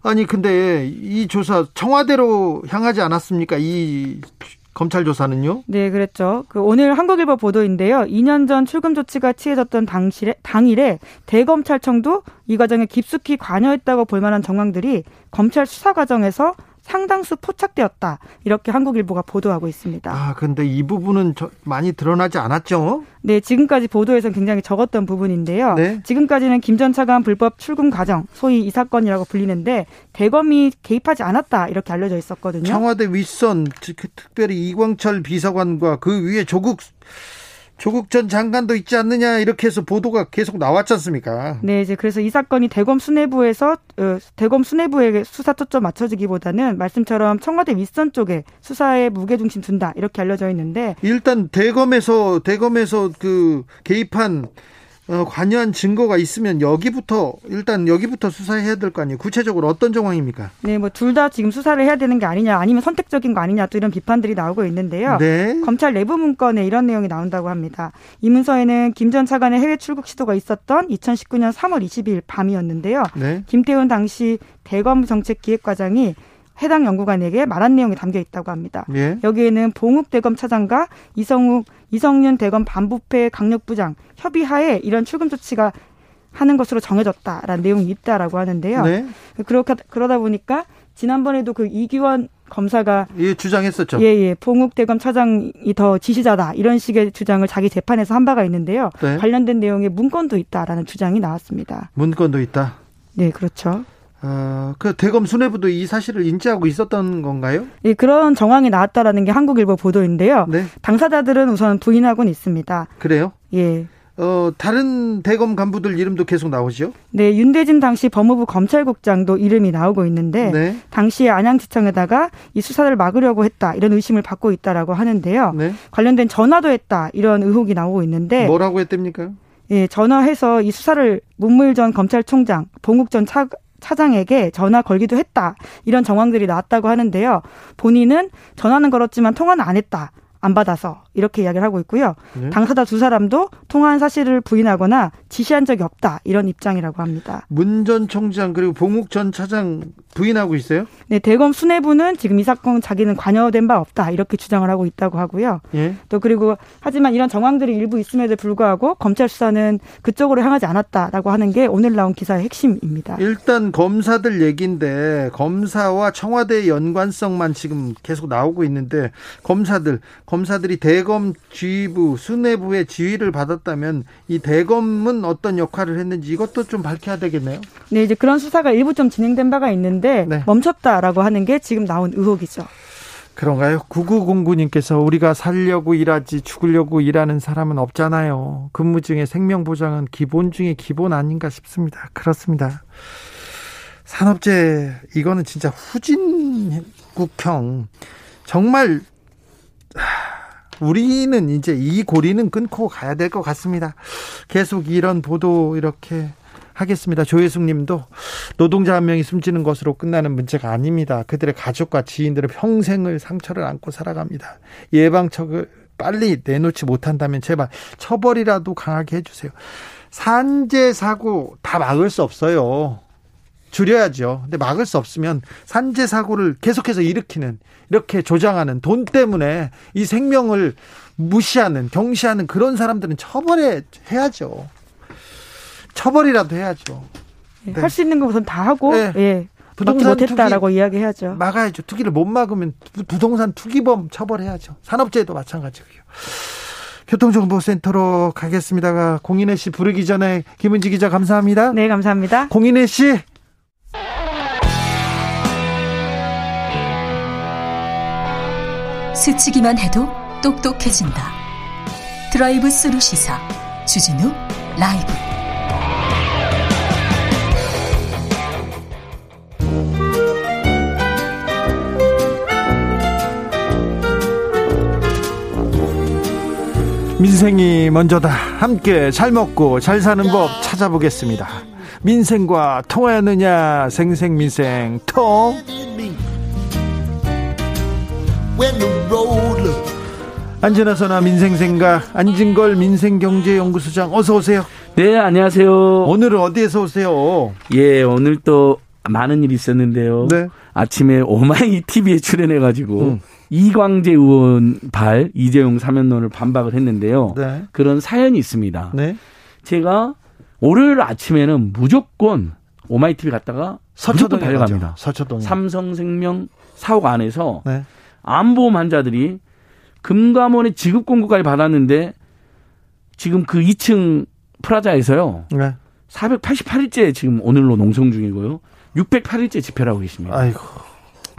아니 근데 이 조사 청와대로 향하지 않았습니까 이 검찰 조사는요 네, 그랬죠. 그 오늘 한국일보 보도인데요. 2년 전 출금 조치가 취해졌던 당실에, 당일에 대검찰청도 이 과정에 깊숙이 관여했다고 볼 만한 정황들이 검찰 수사 과정에서 상당수 포착되었다. 이렇게 한국일보가 보도하고 있습니다. 아 근데 이 부분은 저- 많이 드러나지 않았죠 네, 지금까지 보도에서 굉장히 적었던 부분인데요. 네. 지금까지는 김 전 차관 불법 출금 과정, 소위 이 사건이라고 불리는데 대검이 개입하지 않았다 이렇게 알려져 있었거든요. 청와대 윗선 특- 특별히 이광철 비서관과 그 위에 조국 조국 전 장관도 있지 않느냐 이렇게 해서 보도가 계속 나왔지 않습니까? 네, 이제 그래서 이 사건이 대검 수뇌부에서 어, 대검 수뇌부에게 수사 초점 맞춰지기보다는 말씀처럼 청와대 윗선 쪽에 수사에 무게 중심 둔다 이렇게 알려져 있는데 일단 대검에서 대검에서 그 개입한 어, 관여한 증거가 있으면 여기부터 일단 여기부터 수사해야 될 거 아니에요. 구체적으로 어떤 정황입니까? 네, 뭐 둘 다 지금 수사를 해야 되는 게 아니냐 아니면 선택적인 거 아니냐 또 이런 비판들이 나오고 있는데요. 네. 검찰 내부 문건에 이런 내용이 나온다고 합니다. 이 문서에는 김 전 차관의 해외 출국 시도가 있었던 2019년 3월 20일 밤이었는데요. 네. 김태훈 당시 대검 정책기획과장이 해당 연구관에게 말한 내용이 담겨 있다고 합니다. 예. 여기에는 봉욱 대검 차장과 이성욱 이성윤 대검 반부패 강력부장 협의하에 이런 출금 조치가 하는 것으로 정해졌다라는 내용이 있다라고 하는데요. 네. 그렇게 그러다 보니까 지난번에도 그 이규원 검사가 예, 주장했었죠. 예예 봉욱 대검 차장이 더 지시자다 이런 식의 주장을 자기 재판에서 한 바가 있는데요. 네. 관련된 내용의 문건도 있다라는 주장이 나왔습니다. 문건도 있다. 네 그렇죠. 어, 그 대검 수뇌부도 이 사실을 인지하고 있었던 건가요? 예, 그런 정황이 나왔다라는 게 한국일보 보도인데요. 네. 당사자들은 우선 부인하고는 있습니다. 그래요? 예. 어, 다른 대검 간부들 이름도 계속 나오죠? 네, 윤대진 당시 법무부 검찰국장도 이름이 나오고 있는데 네. 당시에 안양지청에다가 이 수사를 막으려고 했다 이런 의심을 받고 있다라고 하는데요. 네. 관련된 전화도 했다 이런 의혹이 나오고 있는데 뭐라고 했답니까? 예, 전화해서 이 수사를 문물 전 검찰총장, 봉욱 전 차, 차장에게 전화 걸기도 했다. 이런 정황들이 나왔다고 하는데요. 본인은 전화는 걸었지만 통화는 안 했다. 안 받아서 이렇게 이야기를 하고 있고요. 네. 당사자 두 사람도 통화한 사실을 부인하거나 지시한 적이 없다. 이런 입장이라고 합니다. 문 전 총장 그리고 봉욱 전 차장 부인하고 있어요? 네, 대검 수뇌부는 지금 이 사건 자기는 관여된 바 없다. 이렇게 주장을 하고 있다고 하고요. 예. 또 그리고 하지만 이런 정황들이 일부 있음에도 불구하고 검찰 수사는 그쪽으로 향하지 않았다라고 하는 게 오늘 나온 기사의 핵심입니다. 일단 검사들 얘기인데 검사와 청와대 연관성만 지금 계속 나오고 있는데 검사들 검 사들이 대검 지휘부 수뇌부의 지휘를 받았다면 이 대검은 어떤 역할을 했는지 이것도 좀 밝혀야 되겠네요. 네, 이제 그런 수사가 일부 좀 진행된 바가 있는데 네. 멈췄다라고 하는 게 지금 나온 의혹이죠. 그런가요? 9909님께서 우리가 살려고 일하지 죽으려고 일하는 사람은 없잖아요. 근무 중에 생명 보장은 기본 중에 기본 아닌가 싶습니다. 그렇습니다. 산업재 이거는 진짜 후진국형 정말 하, 우리는 이제 이 고리는 끊고 가야 될 것 같습니다. 계속 이런 보도 이렇게 하겠습니다. 조혜숙 님도 노동자 한 명이 숨지는 것으로 끝나는 문제가 아닙니다. 그들의 가족과 지인들은 평생을 상처를 안고 살아갑니다. 예방책을 빨리 내놓지 못한다면 제발 처벌이라도 강하게 해주세요. 산재 사고 다 막을 수 없어요. 줄여야죠. 근데 막을 수 없으면 산재 사고를 계속해서 일으키는 이렇게 조장하는 돈 때문에 이 생명을 무시하는 경시하는 그런 사람들은 처벌해 해야죠. 처벌이라도 해야죠. 네. 네. 할수 있는 건 우선 다 하고 네. 예. 부동산 못했다라고 이야기해야죠. 막아야죠. 투기를 못 막으면 부- 부동산 투기범 처벌해야죠. 산업재해도 마찬가지고요. 교통정보센터로 가겠습니다가 공인혜 씨 부르기 전에 김은지 기자 감사합니다. 네, 감사합니다. 공인혜 씨. 스치기만 해도 똑똑해진다. 드라이브 스루 시사 주진우 라이브. 민생이 먼저다. 함께 잘 먹고 잘 사는 법 찾아보겠습니다. 민생과 통하느냐 생생민생 통. 안진아서나 민생생각 안진걸 민생경제연구소장 어서 오세요. 네, 안녕하세요. 오늘은 어디에서 오세요? 예, 오늘 또 많은 일이 있었는데요. 네. 아침에 오마이 TV에 출연해가지고 음. 이광재 의원 발 이재용 사면론을 반박을 했는데요. 네. 그런 사연이 있습니다. 네. 제가 월요일 아침에는 무조건 오마이 TV 갔다가 서초동에 달려갑니다. 가죠. 서초동. 삼성생명 사옥 안에서 네. 암보험 환자들이 금감원의 지급 공고까지 받았는데 지금 그 2층 프라자에서요. 네. 488일째 지금 오늘로 농성 중이고요. 608일째 집회를 하고 계십니다. 아이고.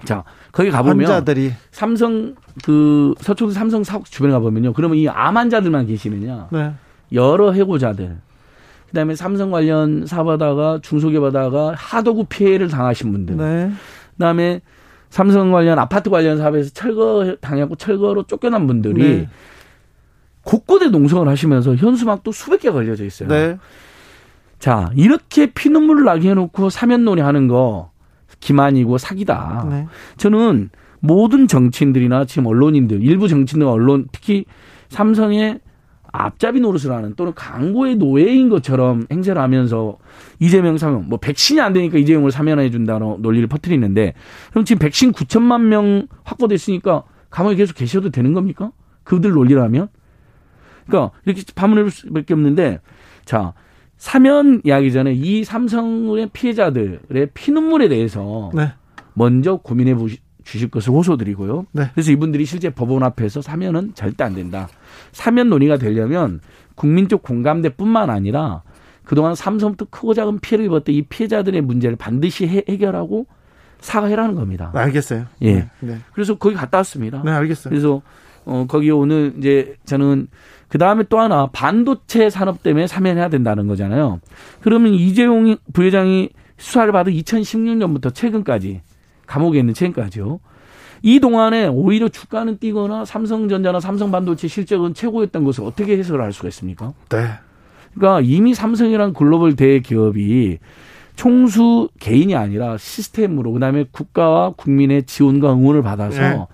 자, 거기 가보면 환자들이 삼성 그 서초동 삼성 사옥 주변에 가보면요. 그러면 이 암 환자들만 계시느냐? 네. 여러 해고자들. 그다음에 삼성 관련 사업하다가 중소기업 하다가 하도급 피해를 당하신 분들. 네. 그다음에 삼성 관련 아파트 관련 사업에서 철거 당하고 철거로 쫓겨난 분들이 네. 곳곳에 농성을 하시면서 현수막도 수백 개 걸려져 있어요. 네. 자, 이렇게 피눈물을 나게 해놓고 사면놀이 하는 거 기만이고 사기다. 네. 저는 모든 정치인들이나 지금 언론인들, 일부 정치인들, 언론, 특히 삼성의 앞잡이 노릇을 하는 또는 강고의 노예인 것처럼 행세를 하면서 이재명 사면, 뭐 백신이 안 되니까 이재명을 사면해 준다는 논리를 퍼뜨리는데 그럼 지금 백신 9천만 명 확보됐으니까 감옥에 계속 계셔도 되는 겁니까? 그들 논리라면? 그러니까 이렇게 반문할 수밖에 없는데 자, 사면 이야기 전에 이 삼성의 피해자들의 피눈물에 대해서 네. 먼저 고민해 보시, 주실 것을 호소드리고요. 네. 그래서 이분들이 실제 법원 앞에서 사면은 절대 안 된다. 사면 논의가 되려면 국민적 공감대뿐만 아니라 그동안 삼성부터 크고 작은 피해를 입었던 이 피해자들의 문제를 반드시 해, 해결하고 사과해라는 겁니다. 알겠어요. 예. 네. 네. 그래서 거기 갔다 왔습니다. 네, 알겠어요. 그래서 어 거기 오늘 이제 저는 그 다음에 또 하나 반도체 산업 때문에 사면해야 된다는 거잖아요. 그러면 이재용 부회장이 수사를 받은 2016년부터 최근까지 감옥에 있는 최근까지요. 이 동안에 오히려 주가는 뛰거나 삼성전자나 삼성반도체 실적은 최고였던 것을 어떻게 해석을 할 수가 있습니까? 네. 그러니까 이미 삼성이란 글로벌 대기업이 총수 개인이 아니라 시스템으로 그다음에 국가와 국민의 지원과 응원을 받아서 네.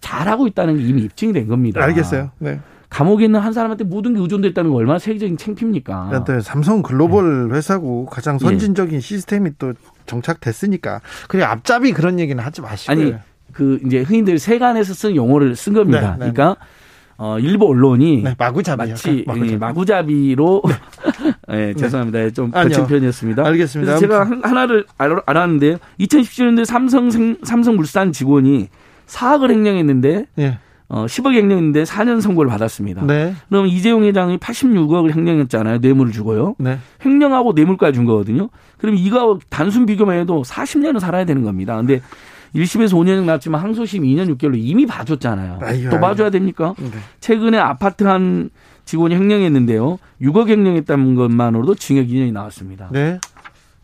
잘하고 있다는 게 이미 입증이 된 겁니다. 알겠어요. 네. 감옥에 있는 한 사람한테 모든 게 의존됐다는 게 얼마나 세계적인 창피입니까? 네, 삼성 글로벌 회사고 가장 예. 선진적인 시스템이 또 정착됐으니까 그래 앞잡이 그런 얘기는 하지 마시고요. 아니 그 이제 흔히들 세간에서 쓴 용어를 쓴 겁니다. 네, 네. 그러니까 어 일부 언론이 네, 마구잡이 마치 마구잡이. 이 마구잡이로 예, 죄송합니다. 좀 아니요. 거친 표현이었습니다. 알겠습니다. 제가 한- 하나를 알- 알았는데요. 2017년도에 삼성 생- 삼성물산 직원이 4억을 횡령했는데 예. 어 10억 횡령했는데 4년 선고를 받았습니다. 네. 그럼 이재용 회장이 86억을 횡령했잖아요. 뇌물을 주고요. 네. 횡령하고 뇌물까지 준 거거든요. 그럼 이거 단순 비교만 해도 40년은 살아야 되는 겁니다. 근데 1심에서 5년이 났지만 항소심 2년 6개월로 이미 봐줬잖아요. 아이고, 또. 봐줘야 됩니까? 네. 최근에 아파트 한 직원이 횡령했는데요. 6억 횡령했다는 것만으로도 징역 2년이 나왔습니다. 네.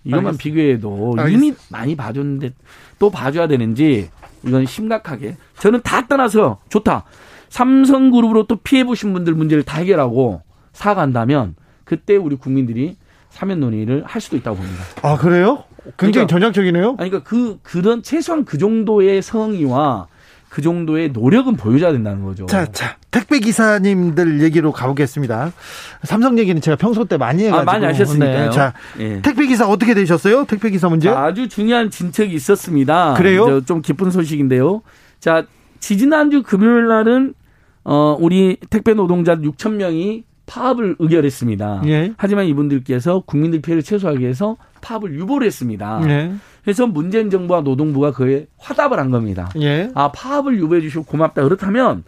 이것만 알겠- 비교해도 알겠- 이미 많이 봐줬는데 또 봐줘야 되는지 이건 심각하게 저는 다 떠나서 좋다. 삼성그룹으로 또 피해보신 분들 문제를 다 해결하고 사과한다면 그때 우리 국민들이 사면 논의를 할 수도 있다고 봅니다. 아 그래요? 굉장히 그러니까- 전략적이네요. 아니, 그러니까 그, 그런 최소한 그 정도의 성의와 그 정도의 노력은 보여줘야 된다는 거죠. 자, 자, 택배 기사님들 얘기로 가보겠습니다. 삼성 얘기는 제가 평소 때 많이 해가지고 아, 많이 하셨으니까요. 네, 자, 예. 택배 기사 어떻게 되셨어요? 택배 기사 문제? 아주 중요한 진척이 있었습니다. 그래요? 좀 기쁜 소식인데요. 자, 지지난주 금요일 날은 어 우리 택배 노동자 6천 명이 파업을 의결했습니다. 예. 하지만 이분들께서 국민들 피해를 최소화하기 위해서 파업을 유보를 했습니다. 예. 그래서 문재인 정부와 노동부가 그에 화답을 한 겁니다. 예. 아 파업을 유보해 주시고 고맙다. 그렇다면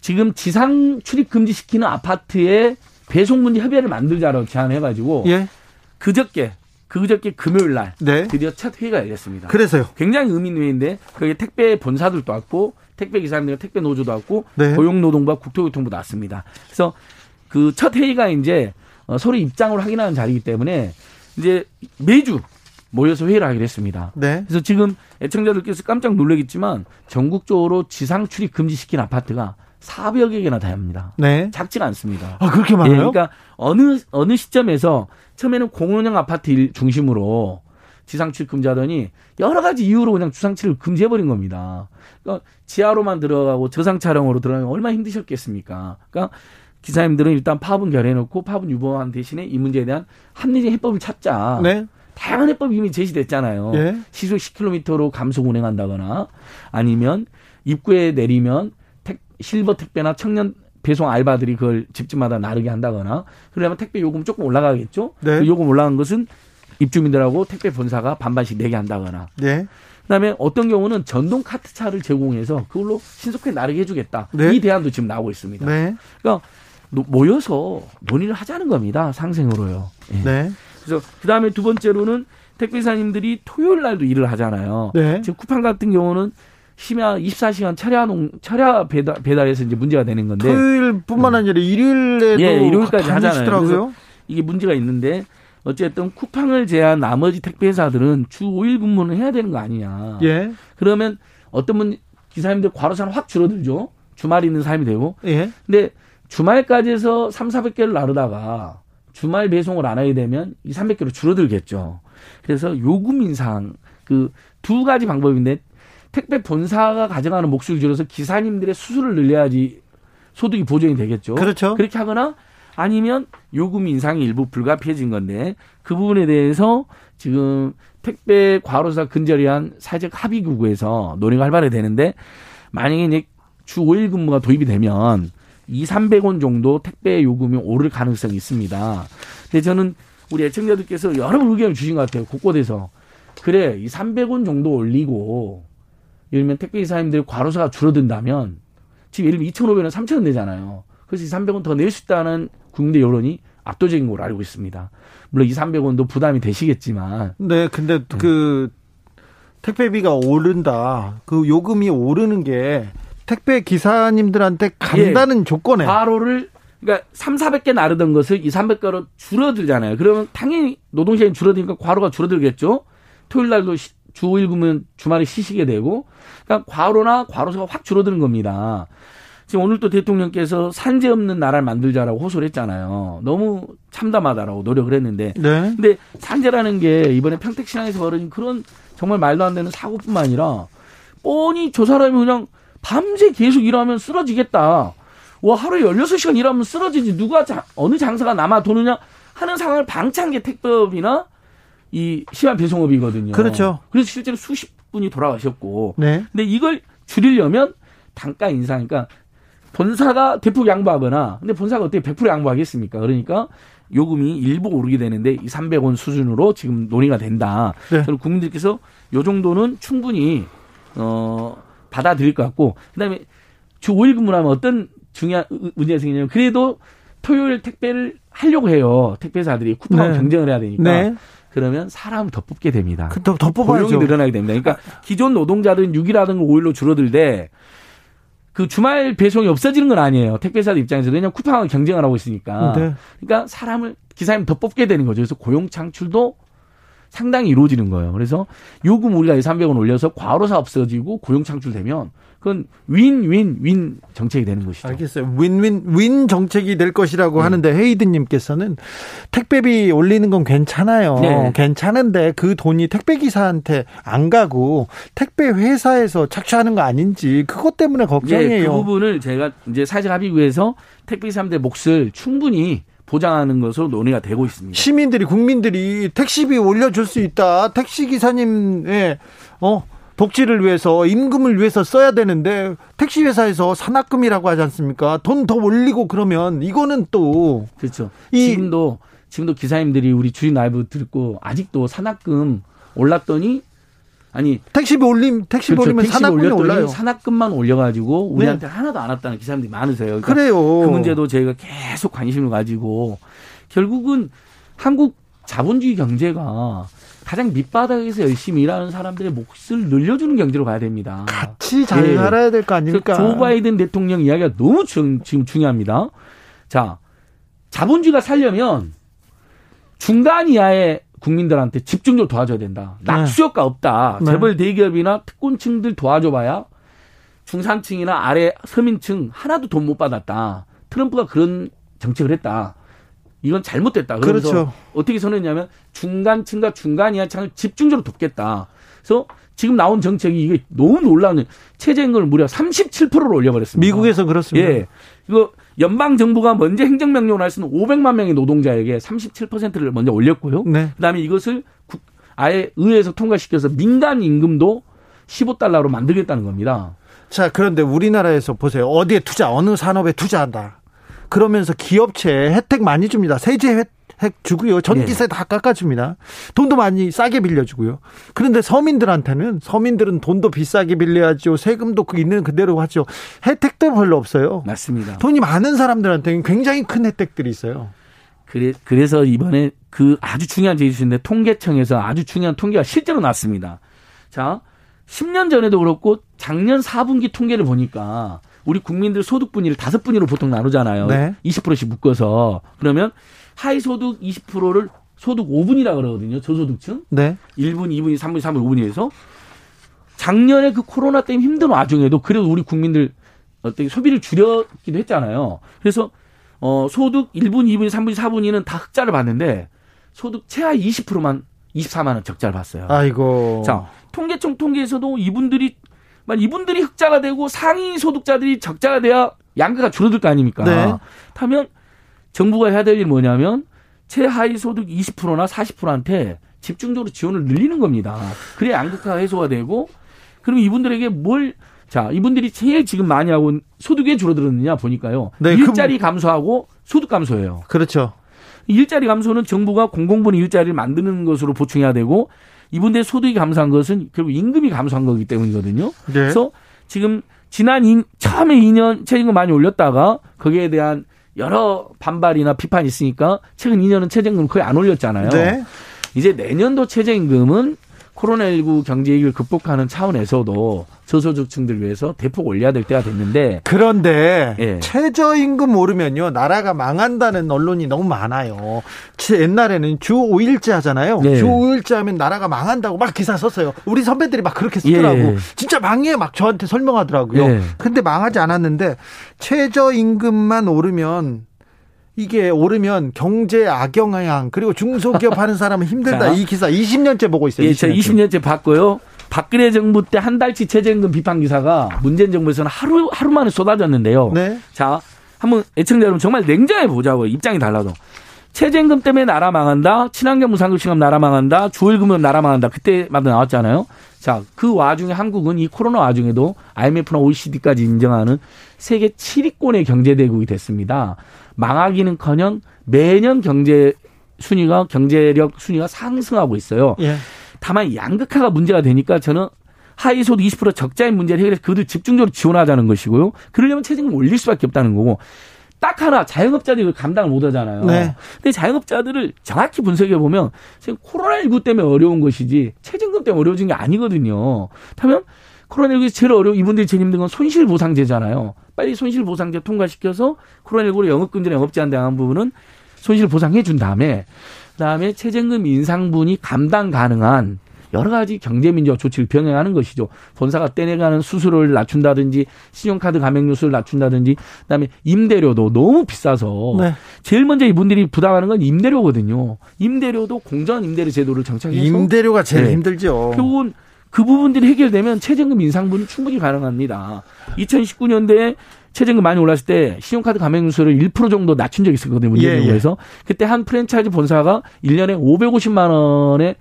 지금 지상 출입 금지시키는 아파트에 배송 문제 협의회를 만들자라고 제안해가지고 예. 그저께 그저께 금요일 날 네. 드디어 첫 회의가 열렸습니다. 그래서요. 굉장히 의미 있는 회의인데 거기에 택배 본사들도 왔고 택배 기사님들 택배 노조도 왔고 네. 고용노동부와 국토교통부 나왔습니다. 그래서 그 첫 회의가 이제 어, 서로 입장을 확인하는 자리이기 때문에 이제 매주 모여서 회의를 하기로 했습니다. 네. 그래서 지금 애청자들께서 깜짝 놀라겠지만 전국적으로 지상 출입 금지시킨 아파트가 400여 개나 됩니다. 네. 작지가 않습니다. 아, 그렇게 예, 많아요? 그러니까 어느 어느 시점에서 처음에는 공원형 아파트 일 중심으로 지상출 금지하더니 여러 가지 이유로 그냥 주상치를 금지해버린 겁니다. 그러니까 지하로만 들어가고 저상 차량으로 들어가면 얼마나 힘드셨겠습니까? 그러니까 기사님들은 일단 파업은 결해놓고 파업은 유보한 대신에 이 문제에 대한 합리적 해법을 찾자. 네. 다양한 해법이 이미 제시됐잖아요. 예. 시속 10km로 감속 운행한다거나 아니면 입구에 내리면 택, 실버 택배나 청년 배송 알바들이 그걸 집집마다 나르게 한다거나 그러면 택배 요금 조금 올라가겠죠. 네. 그 요금 올라간 것은 입주민들하고 택배 본사가 반반씩 내게 한다거나 네. 그다음에 어떤 경우는 전동 카트차를 제공해서 그걸로 신속하게 나르게 해주겠다. 네. 이 대안도 지금 나오고 있습니다. 네. 그러니까 노- 모여서 논의를 하자는 겁니다. 상생으로요. 예. 네. 그래서 그 다음에 두 번째로는 택배사님들이 토요일 날도 일을 하잖아요. 네. 지금 쿠팡 같은 경우는 심야 24시간 차량 농, 차량 배달, 배달에서 이제 문제가 되는 건데 토요일뿐만 아니라 일요일에도 예, 일요일까지 다니시더라고요. 이게 문제가 있는데 어쨌든 쿠팡을 제한 나머지 택배사들은 주 5일 근무는 해야 되는 거 아니냐. 예. 그러면 어떤 분 기사님들 과로사는 확 줄어들죠. 주말 있는 삶이 되고. 예. 근데 주말까지 해서 3, 400개를 나르다가 주말 배송을 안 하게 되면 2, 300개로 줄어들겠죠. 그래서 요금 인상 그 두 가지 방법인데 택배 본사가 가져가는 몫을 줄여서 기사님들의 수수료를 늘려야지 소득이 보존이 되겠죠. 그렇죠. 그렇게 하거나 아니면 요금 인상이 일부 불가피해진 건데 그 부분에 대해서 지금 택배 과로사 근절이한 사회적 합의 구구에서 논의가 활발해 되는데 만약에 이제 주 5일 근무가 도입이 되면 2, 300원 정도 택배 요금이 오를 가능성이 있습니다. 근데 저는 우리 애청자들께서 여러 의견을 주신 것 같아요. 곳곳에서. 그래, 이 300원 정도 올리고, 예를 들면 택배 기사님들 과로사가 줄어든다면, 지금 예를 들면 2,500원, 3,000원 되잖아요. 그래서 이 300원 더 낼 수 있다는 국민의 여론이 압도적인 걸로 알고 있습니다. 물론 이 300원도 부담이 되시겠지만, 네, 근데 그 택배비가 오른다. 그 요금이 오르는 게 택배 기사님들한테 간다는 조건에 과로를 그러니까 3, 400개 나르던 것을 2, 300개로 줄어들잖아요. 그러면 당연히 노동 시간이 줄어드니까 과로가 줄어들겠죠. 토요일 날도 시- 주 5일 구면 주말에 쉬시게 되고 그러니까 과로나 과로수가 확 줄어드는 겁니다. 지금 오늘 또 대통령께서 산재 없는 나라를 만들자라고 호소를 했잖아요. 너무 참담하다라고 노력을 했는데 네. 근데 산재라는 게 이번에 평택시장에서 벌어진 그런 정말 말도 안 되는 사고뿐만 아니라 뻔히 저 사람이 그냥 밤새 계속 일하면 쓰러지겠다. 와, 하루에 16시간 일하면 쓰러지지. 누가, 자- 어느 장사가 남아 도느냐 하는 상황을 방치한 게 택배업이나 이 시간 배송업이거든요. 그렇죠. 그래서 실제로 수십 분이 돌아가셨고. 네. 근데 이걸 줄이려면 단가 인상, 그러니까 본사가 대폭 양보하거나, 근데 본사가 어떻게 100% 양보하겠습니까? 그러니까 요금이 일부 오르게 되는데 이 300원 수준으로 지금 논의가 된다. 네. 저는 국민들께서 요 정도는 충분히 어 받아들일 것 같고 그다음에 주 5일 근무라면 어떤 중요한 의- 문제가 생기냐면 그래도 토요일 택배를 하려고 해요. 택배사들이 쿠팡 네. 경쟁을 해야 되니까. 네. 그러면 사람을 더 뽑게 됩니다. 그 더, 더 뽑아야죠. 고용이 늘어나게 됩니다. 그러니까 기존 노동자들은 6일하던 거 5일로 줄어들되 그 주말 배송이 없어지는 건 아니에요. 택배사들 입장에서 왜냐하면 쿠팡은 경쟁을 하고 있으니까. 네. 그러니까 사람을 기사님 더 뽑게 되는 거죠. 그래서 고용 창출도 상당히 이루어지는 거예요. 그래서 요금 우리가 300원 올려서 과로사 없어지고 고용 창출되면 그건 윈윈윈 정책이 되는 것이죠. 알겠어요. 윈윈 윈 정책이 될 것이라고 네. 하는데 헤이드님께서는 택배비 올리는 건 괜찮아요. 네. 괜찮은데 그 돈이 택배 기사한테 안 가고 택배 회사에서 착취하는 거 아닌지 그것 때문에 예, 걱정이에요. 그 부분을 제가 이제 사회적 합의구에서 택배 기사님들의 몫을 충분히 보장하는 것으로 논의가 되고 있습니다. 시민들이 국민들이 택시비 올려줄 수 있다. 택시 기사님의 어 복지를 위해서 임금을 위해서 써야 되는데 택시 회사에서 산학금이라고 하지 않습니까? 돈 더 올리고 그러면 이거는 또 그렇죠. 이- 지금도 지금도 기사님들이 우리 주인 라이브 듣고 아직도 산학금 올랐더니 아니 택시비 올림 택시비 그렇죠. 올리면 택시비 산학금이 올라요. 산학금만 올려가지고 우리한테 하나도 안 왔다는 기사님들이 많으세요. 그러니까 그래요. 그 문제도 저희가 계속 관심을 가지고 결국은 한국 자본주의 경제가 가장 밑바닥에서 열심히 일하는 사람들의 몫을 늘려주는 경제로 가야 됩니다. 같이 잘 예. 살아야 될 거 아닙니까? 조 바이든 대통령 이야기가 너무 중, 지금 중요합니다. 자, 자본주의가 살려면 중간 이하의 국민들한테 집중적으로 도와줘야 된다. 낙수효과 없다. 네. 재벌 대기업이나 특권층들 도와줘봐야 중산층이나 아래 서민층 하나도 돈 못 받았다. 트럼프가 그런 정책을 했다. 이건 잘못됐다. 그래서 그렇죠. 어떻게 선언했냐면 중간층과 중간 이하층을 집중적으로 돕겠다. 그래서 지금 나온 정책이 이게 너무 놀라운 최저임금을 무려 37%를 올려버렸습니다. 미국에서 그렇습니다. 예. 이거 연방 정부가 먼저 행정명령을 할 수는 500만 명의 노동자에게 37%를 먼저 올렸고요. 네. 그다음에 이것을 국- 아예 의회에서 통과시켜서 민간 임금도 15달러로 만들겠다는 겁니다. 자, 그런데 우리나라에서 보세요. 어디에 투자, 어느 산업에 투자한다. 그러면서 기업체 혜택 많이 줍니다. 세제 혜택 주고요. 전기세 다 깎아줍니다. 돈도 많이 싸게 빌려주고요. 그런데 서민들한테는 서민들은 돈도 비싸게 빌려야죠. 세금도 그 있는 그대로 하죠. 혜택도 별로 없어요. 맞습니다. 돈이 많은 사람들한테는 굉장히 큰 혜택들이 있어요. 그래, 그래서 이번에 그 아주 중요한 제시인데 통계청에서 아주 중요한 통계가 실제로 났습니다. 자, 10년 전에도 그렇고 작년 4분기 통계를 보니까 우리 국민들 소득 분위를 다섯 분위로 보통 나누잖아요. 네. 20%씩 묶어서 그러면 하위 소득 20%를 소득 5분이라 그러거든요. 저소득층. 네. 1분, 2분, 3분, 3분, 5분위에서 작년에 그 코로나 때문에 힘든 와중에도 그래도 우리 국민들 어떻게 소비를 줄였기도 했잖아요. 그래서 어 소득 1분, 2분, 3분, 4분위는 다 흑자를 봤는데 소득 최하 20%만 24만 원 적자를 봤어요. 아이고. 자, 통계청 통계에서도 이분들이 만 이분들이 흑자가 되고 상위 소득자들이 적자가 돼야 양가가 줄어들 거 아닙니까? 네. 하면 정부가 해야 될 일이 뭐냐면 최하위 소득 20%나 40%한테 집중적으로 지원을 늘리는 겁니다. 그래야 양극화가 해소가 되고 그럼 이분들에게 뭘 자, 이분들이 제일 지금 많이 하고 있는 소득이 왜 줄어들었느냐 보니까요. 네, 그- 일자리 감소하고 소득 감소예요. 그렇죠. 일자리 감소는 정부가 공공분의 일자리를 만드는 것으로 보충해야 되고 이분들의 소득이 감소한 것은 결국 임금이 감소한 거기 때문이거든요. 네. 그래서 지금 지난 이, 처음에 2년 최저임금 많이 올렸다가 거기에 대한 여러 반발이나 비판이 있으니까 최근 2년은 최저임금 거의 안 올렸잖아요. 네. 이제 내년도 최저임금은 코로나19 경제 위기를 극복하는 차원에서도 저소득층들 위해서 대폭 올려야 될 때가 됐는데 그런데 예. 최저임금 오르면요 나라가 망한다는 언론이 너무 많아요. 치- 옛날에는 주 5일제 하잖아요. 예. 주 5일제 하면 나라가 망한다고 막 기사 썼어요. 우리 선배들이 막 그렇게 쓰더라고. 예. 진짜 망해 막 저한테 설명하더라고요. 예. 근데 망하지 않았는데 최저임금만 오르면 이게 오르면 경제 악영향 그리고 중소기업 하는 사람은 힘들다. 자. 이 기사 20년째 보고 있어요. 예, 저 20년째 봤고요. 박근혜 정부 때 한 달치 최저임금 비판 기사가 문재인 정부에서는 하루 하루 만에 쏟아졌는데요. 네. 자, 한번 애청자 여러분 정말 냉정해 보자고요. 입장이 달라도. 최저임금 때문에 나라 망한다. 친환경 무상급식금 나라 망한다. 주일금은 나라 망한다. 그때마다 나왔잖아요. 자, 그 와중에 한국은 이 코로나 와중에도 IMF나 OECD까지 인정하는 세계 7위권의 경제 대국이 됐습니다. 망하기는커녕 매년 경제 순위가 경제력 순위가 상승하고 있어요. 예. 다만 양극화가 문제가 되니까 저는 하위 소득 20% 적자인 문제를 해결해서 그들 집중적으로 지원하자는 것이고요. 그러려면 최저임금 올릴 수밖에 없다는 거고. 딱 하나 자영업자들이 감당을 못 하잖아요. 네. 근데 자영업자들을 정확히 분석해 보면 지금 코로나19 때문에 어려운 것이지 최저임금 때문에 어려워진 게 아니거든요. 하면 코로나19에서 제일 어려운 이분들이 제일 힘든 건 손실보상제잖아요. 빨리 손실보상제 통과시켜서 코로나19로 영업금지나 영업제한 당한 부분은 손실 보상해 준 다음에 그다음에 최저임금 인상분이 감당 가능한 여러 가지 경제민주화 조치를 병행하는 것이죠. 본사가 떼내가는 수수료를 낮춘다든지 신용카드 가맹료수를 낮춘다든지 그다음에 임대료도 너무 비싸서 네. 제일 먼저 이분들이 부담하는 건 임대료거든요. 임대료도 공정 임대료 제도를 정착해서 임대료가 제일 네. 힘들죠. 결국은 그 부분들이 해결되면 최저임금 인상분이 충분히 가능합니다. 2019년도에 최저임금 많이 올랐을 때 신용카드 가맹료수를 1% 정도 낮춘 적이 있었거든요. 문재인정부에서. 예, 예. 그때 한 프랜차이즈 본사가 1년에 550만 원의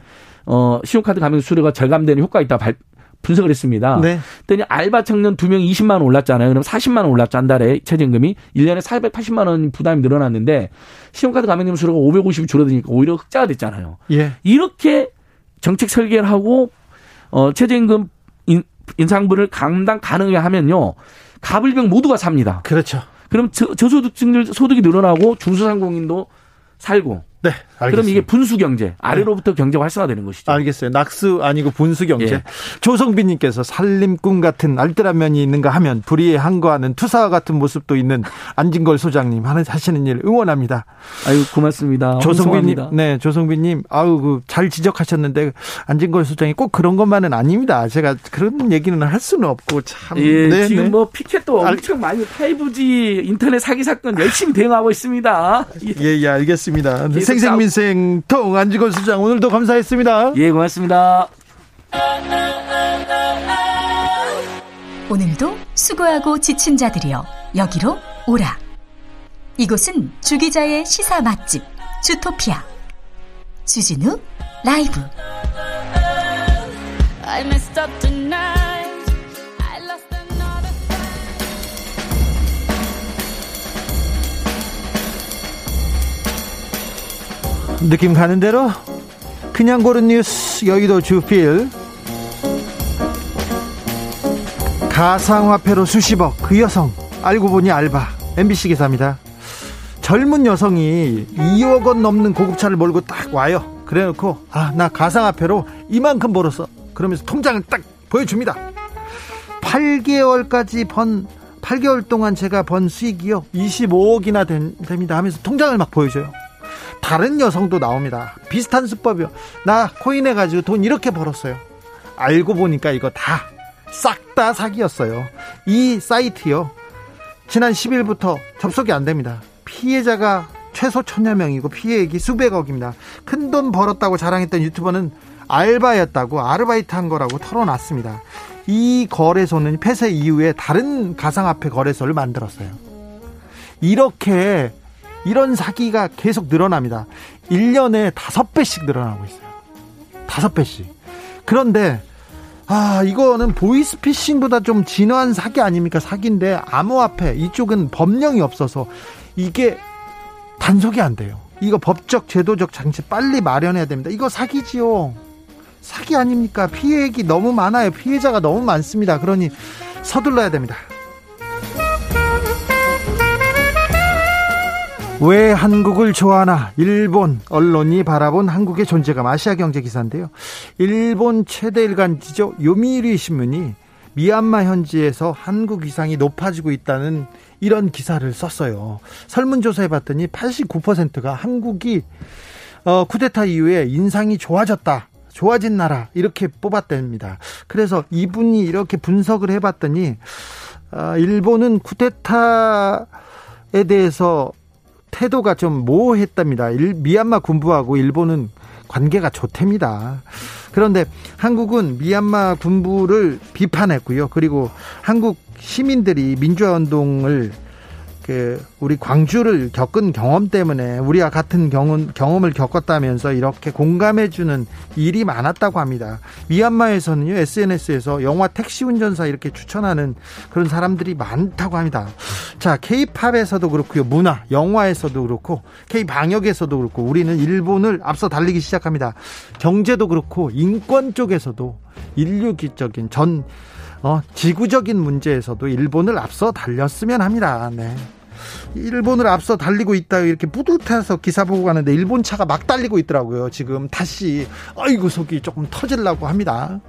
어, 신용카드 가맹 수수료가 절감되는 효과가 있다 발, 분석을 했습니다. 네. 그랬더니 알바 청년 두 명 20만 원 올랐잖아요. 그럼 40만 원 올랐죠. 한 달에 최저임금이 1년에 480만 원 부담이 늘어났는데 신용카드 가맹점 수수료가 550이 줄어드니까 오히려 흑자가 됐잖아요. 예. 이렇게 정책 설계를 하고 어 최저임금 인, 인상분을 감당 가능하게 하면요. 가불병 모두가 삽니다. 그렇죠. 그럼 저, 저소득층들 소득이 늘어나고 중소상공인도 살고 네, 알겠습니다. 그럼 이게 분수 경제 아래로부터 네. 경제 활성화되는 것이죠. 알겠어요. 낙수 아니고 분수 경제. 예. 조성빈님께서 살림꾼 같은 알뜰한 면이 있는가 하면 불의에 항거하는 투사와 같은 모습도 있는 안진걸 소장님 하시는 일 응원합니다. 아유 고맙습니다. 조성빈님, 네, 조성빈님, 아우 그잘 지적하셨는데 안진걸 소장이 꼭 그런 것만은 아닙니다. 제가 그런 얘기는 할 수는 없고 참. 예, 네, 지금 네. 뭐 피켓도 엄청 많이 5G 인터넷 사기 사건 열심히 대응하고 있습니다. 예, 예, 알겠습니다. 생생민 생통 안지건 수장 오늘도 감사했습니다. 예, 고맙습니다. 오늘도 수고하고 지친 자들이여 여기로 오라. 이곳은 주기자의 시사 맛집 주토피아 주진우 라이브. 느낌 가는 대로 그냥 고른 뉴스 여의도 주필. 가상화폐로 수십억 그 여성. 알고 보니 알바. MBC 기사입니다. 젊은 여성이 2억 원 넘는 고급차를 몰고 딱 와요. 그래놓고 아 나 가상화폐로 이만큼 벌었어. 그러면서 통장을 딱 보여줍니다. 8개월까지 번 8개월 동안 제가 번 수익이요. 25억이나 된, 됩니다 하면서 통장을 막 보여줘요 다른 여성도 나옵니다. 비슷한 수법이요. 나 코인 해가지고 돈 이렇게 벌었어요. 알고 보니까 이거 다 싹 다 사기였어요. 이 사이트요. 지난 10일부터 접속이 안 됩니다. 피해자가 최소 천여 명이고 피해액이 수백억입니다. 큰 돈 벌었다고 자랑했던 유튜버는 알바였다고 아르바이트 한 거라고 털어놨습니다. 이 거래소는 폐쇄 이후에 다른 가상화폐 거래소를 만들었어요. 이렇게 이런 사기가 계속 늘어납니다. 1년에 5배씩 늘어나고 있어요. 5배씩. 그런데 아, 이거는 보이스피싱보다 좀 진화한 사기 아닙니까? 사기인데 암호화폐 이쪽은 법령이 없어서 이게 단속이 안 돼요. 이거 법적 제도적 장치 빨리 마련해야 됩니다. 이거 사기지요. 사기 아닙니까? 피해액이 너무 많아요. 피해자가 너무 많습니다. 그러니 서둘러야 됩니다. 왜 한국을 좋아하나? 일본 언론이 바라본 한국의 존재감 아시아 경제 기사인데요. 일본 최대 일간지죠. 요미우리 신문이 미얀마 현지에서 한국 위상이 높아지고 있다는 이런 기사를 썼어요. 설문조사해 봤더니 89%가 한국이 어, 쿠데타 이후에 인상이 좋아졌다. 좋아진 나라 이렇게 뽑았답니다. 그래서 이분이 이렇게 분석을 해봤더니 어, 일본은 쿠데타에 대해서 태도가 좀 모호했답니다. 일, 미얀마 군부하고 일본은 관계가 좋답니다. 그런데 한국은 미얀마 군부를 비판했고요. 그리고 한국 시민들이 민주화 운동을 그 우리 광주를 겪은 경험 때문에 우리와 같은 경험, 경험을 겪었다면서 이렇게 공감해주는 일이 많았다고 합니다. 미얀마에서는요 SNS에서 영화 택시 운전사 이렇게 추천하는 그런 사람들이 많다고 합니다. 자 K-팝에서도 그렇고요 문화, 영화에서도 그렇고 K 방역에서도 그렇고 우리는 일본을 앞서 달리기 시작합니다. 경제도 그렇고 인권 쪽에서도 인류기적인 전 어, 지구적인 문제에서도 일본을 앞서 달렸으면 합니다. 네. 일본을 앞서 달리고 있다 이렇게 뿌듯해서 기사 보고 가는데 일본 차가 막 달리고 있더라고요. 지금 다시 아이고 속이 조금 터질라고 합니다.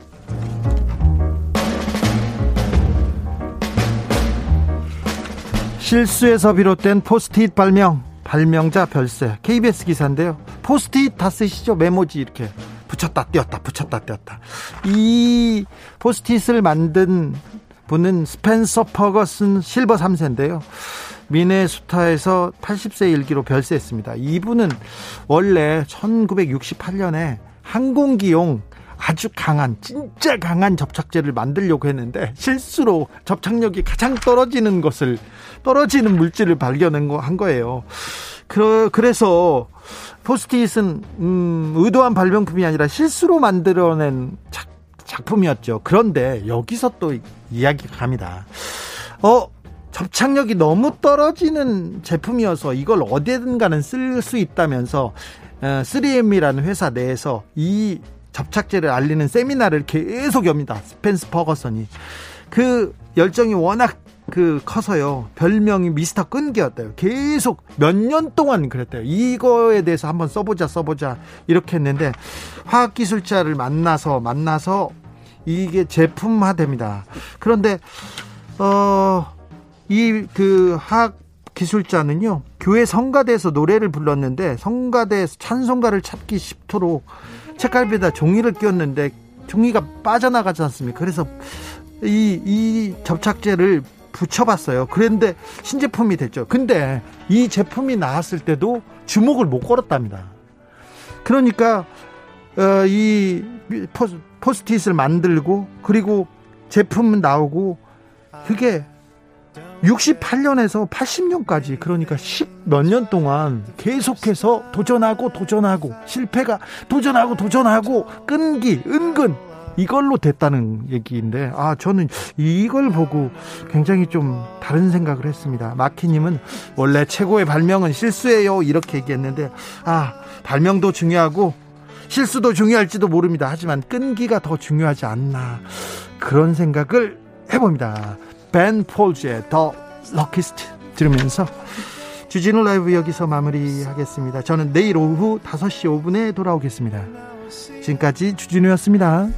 실수에서 비롯된 포스트잇 발명 발명자 별세 KBS 기사인데요. 포스트잇 다 쓰시죠? 메모지 이렇게 붙였다 띄었다 붙였다 띄었다. 이 포스트잇을 만든 분은 스펜서 퍼거슨 실버 3세인데요. 미네소타에서 80세 일기로 별세했습니다. 이분은 원래 1968년에 항공기용 아주 강한 진짜 강한 접착제를 만들려고 했는데 실수로 접착력이 가장 떨어지는 것을 떨어지는 물질을 발견한 거 한 거예요. 그, 그래서 포스트잇은 음, 의도한 발명품이 아니라 실수로 만들어낸 작, 작품이었죠. 그런데 여기서 또 이야기가 갑니다. 어, 접착력이 너무 떨어지는 제품이어서 이걸 어디든가는 쓸 수 있다면서 3M이라는 어, 회사 내에서 이 접착제를 알리는 세미나를 계속 엽니다. 스펜스 퍼거선이. 그 열정이 워낙 그 커서요. 별명이 미스터 끈기였대요. 계속 몇 년 동안 그랬대요. 이거에 대해서 한번 써보자 써보자 이렇게 했는데 화학 기술자를 만나서 만나서 이게 제품화됩니다. 그런데 어이 그 화학 기술자는요 교회 성가대에서 노래를 불렀는데 성가대에서 찬송가를 찾기 쉽도록 책갈비에다 종이를 끼웠는데 종이가 빠져나가지 않습니까? 그래서 이, 이 접착제를 붙여봤어요. 그런데 신제품이 됐죠. 근데 이 제품이 나왔을 때도 주목을 못 걸었답니다. 그러니까 어, 이 포스트잇을 만들고 그리고 제품 나오고 그게 68년에서 80년까지 그러니까 10 몇 년 동안 계속해서 도전하고 도전하고 실패가 도전하고 도전하고 끈기 은근 이걸로 됐다는 얘기인데 아 저는 이걸 보고 굉장히 좀 다른 생각을 했습니다. 마키님은 원래 최고의 발명은 실수예요 이렇게 얘기했는데 아 발명도 중요하고 실수도 중요할지도 모릅니다. 하지만 끈기가 더 중요하지 않나 그런 생각을 해봅니다. 벤 폴즈의 더 럭키스트 들으면서 주진우 라이브 여기서 마무리하겠습니다. 저는 내일 오후 5시 5분에 돌아오겠습니다. 지금까지 주진우였습니다.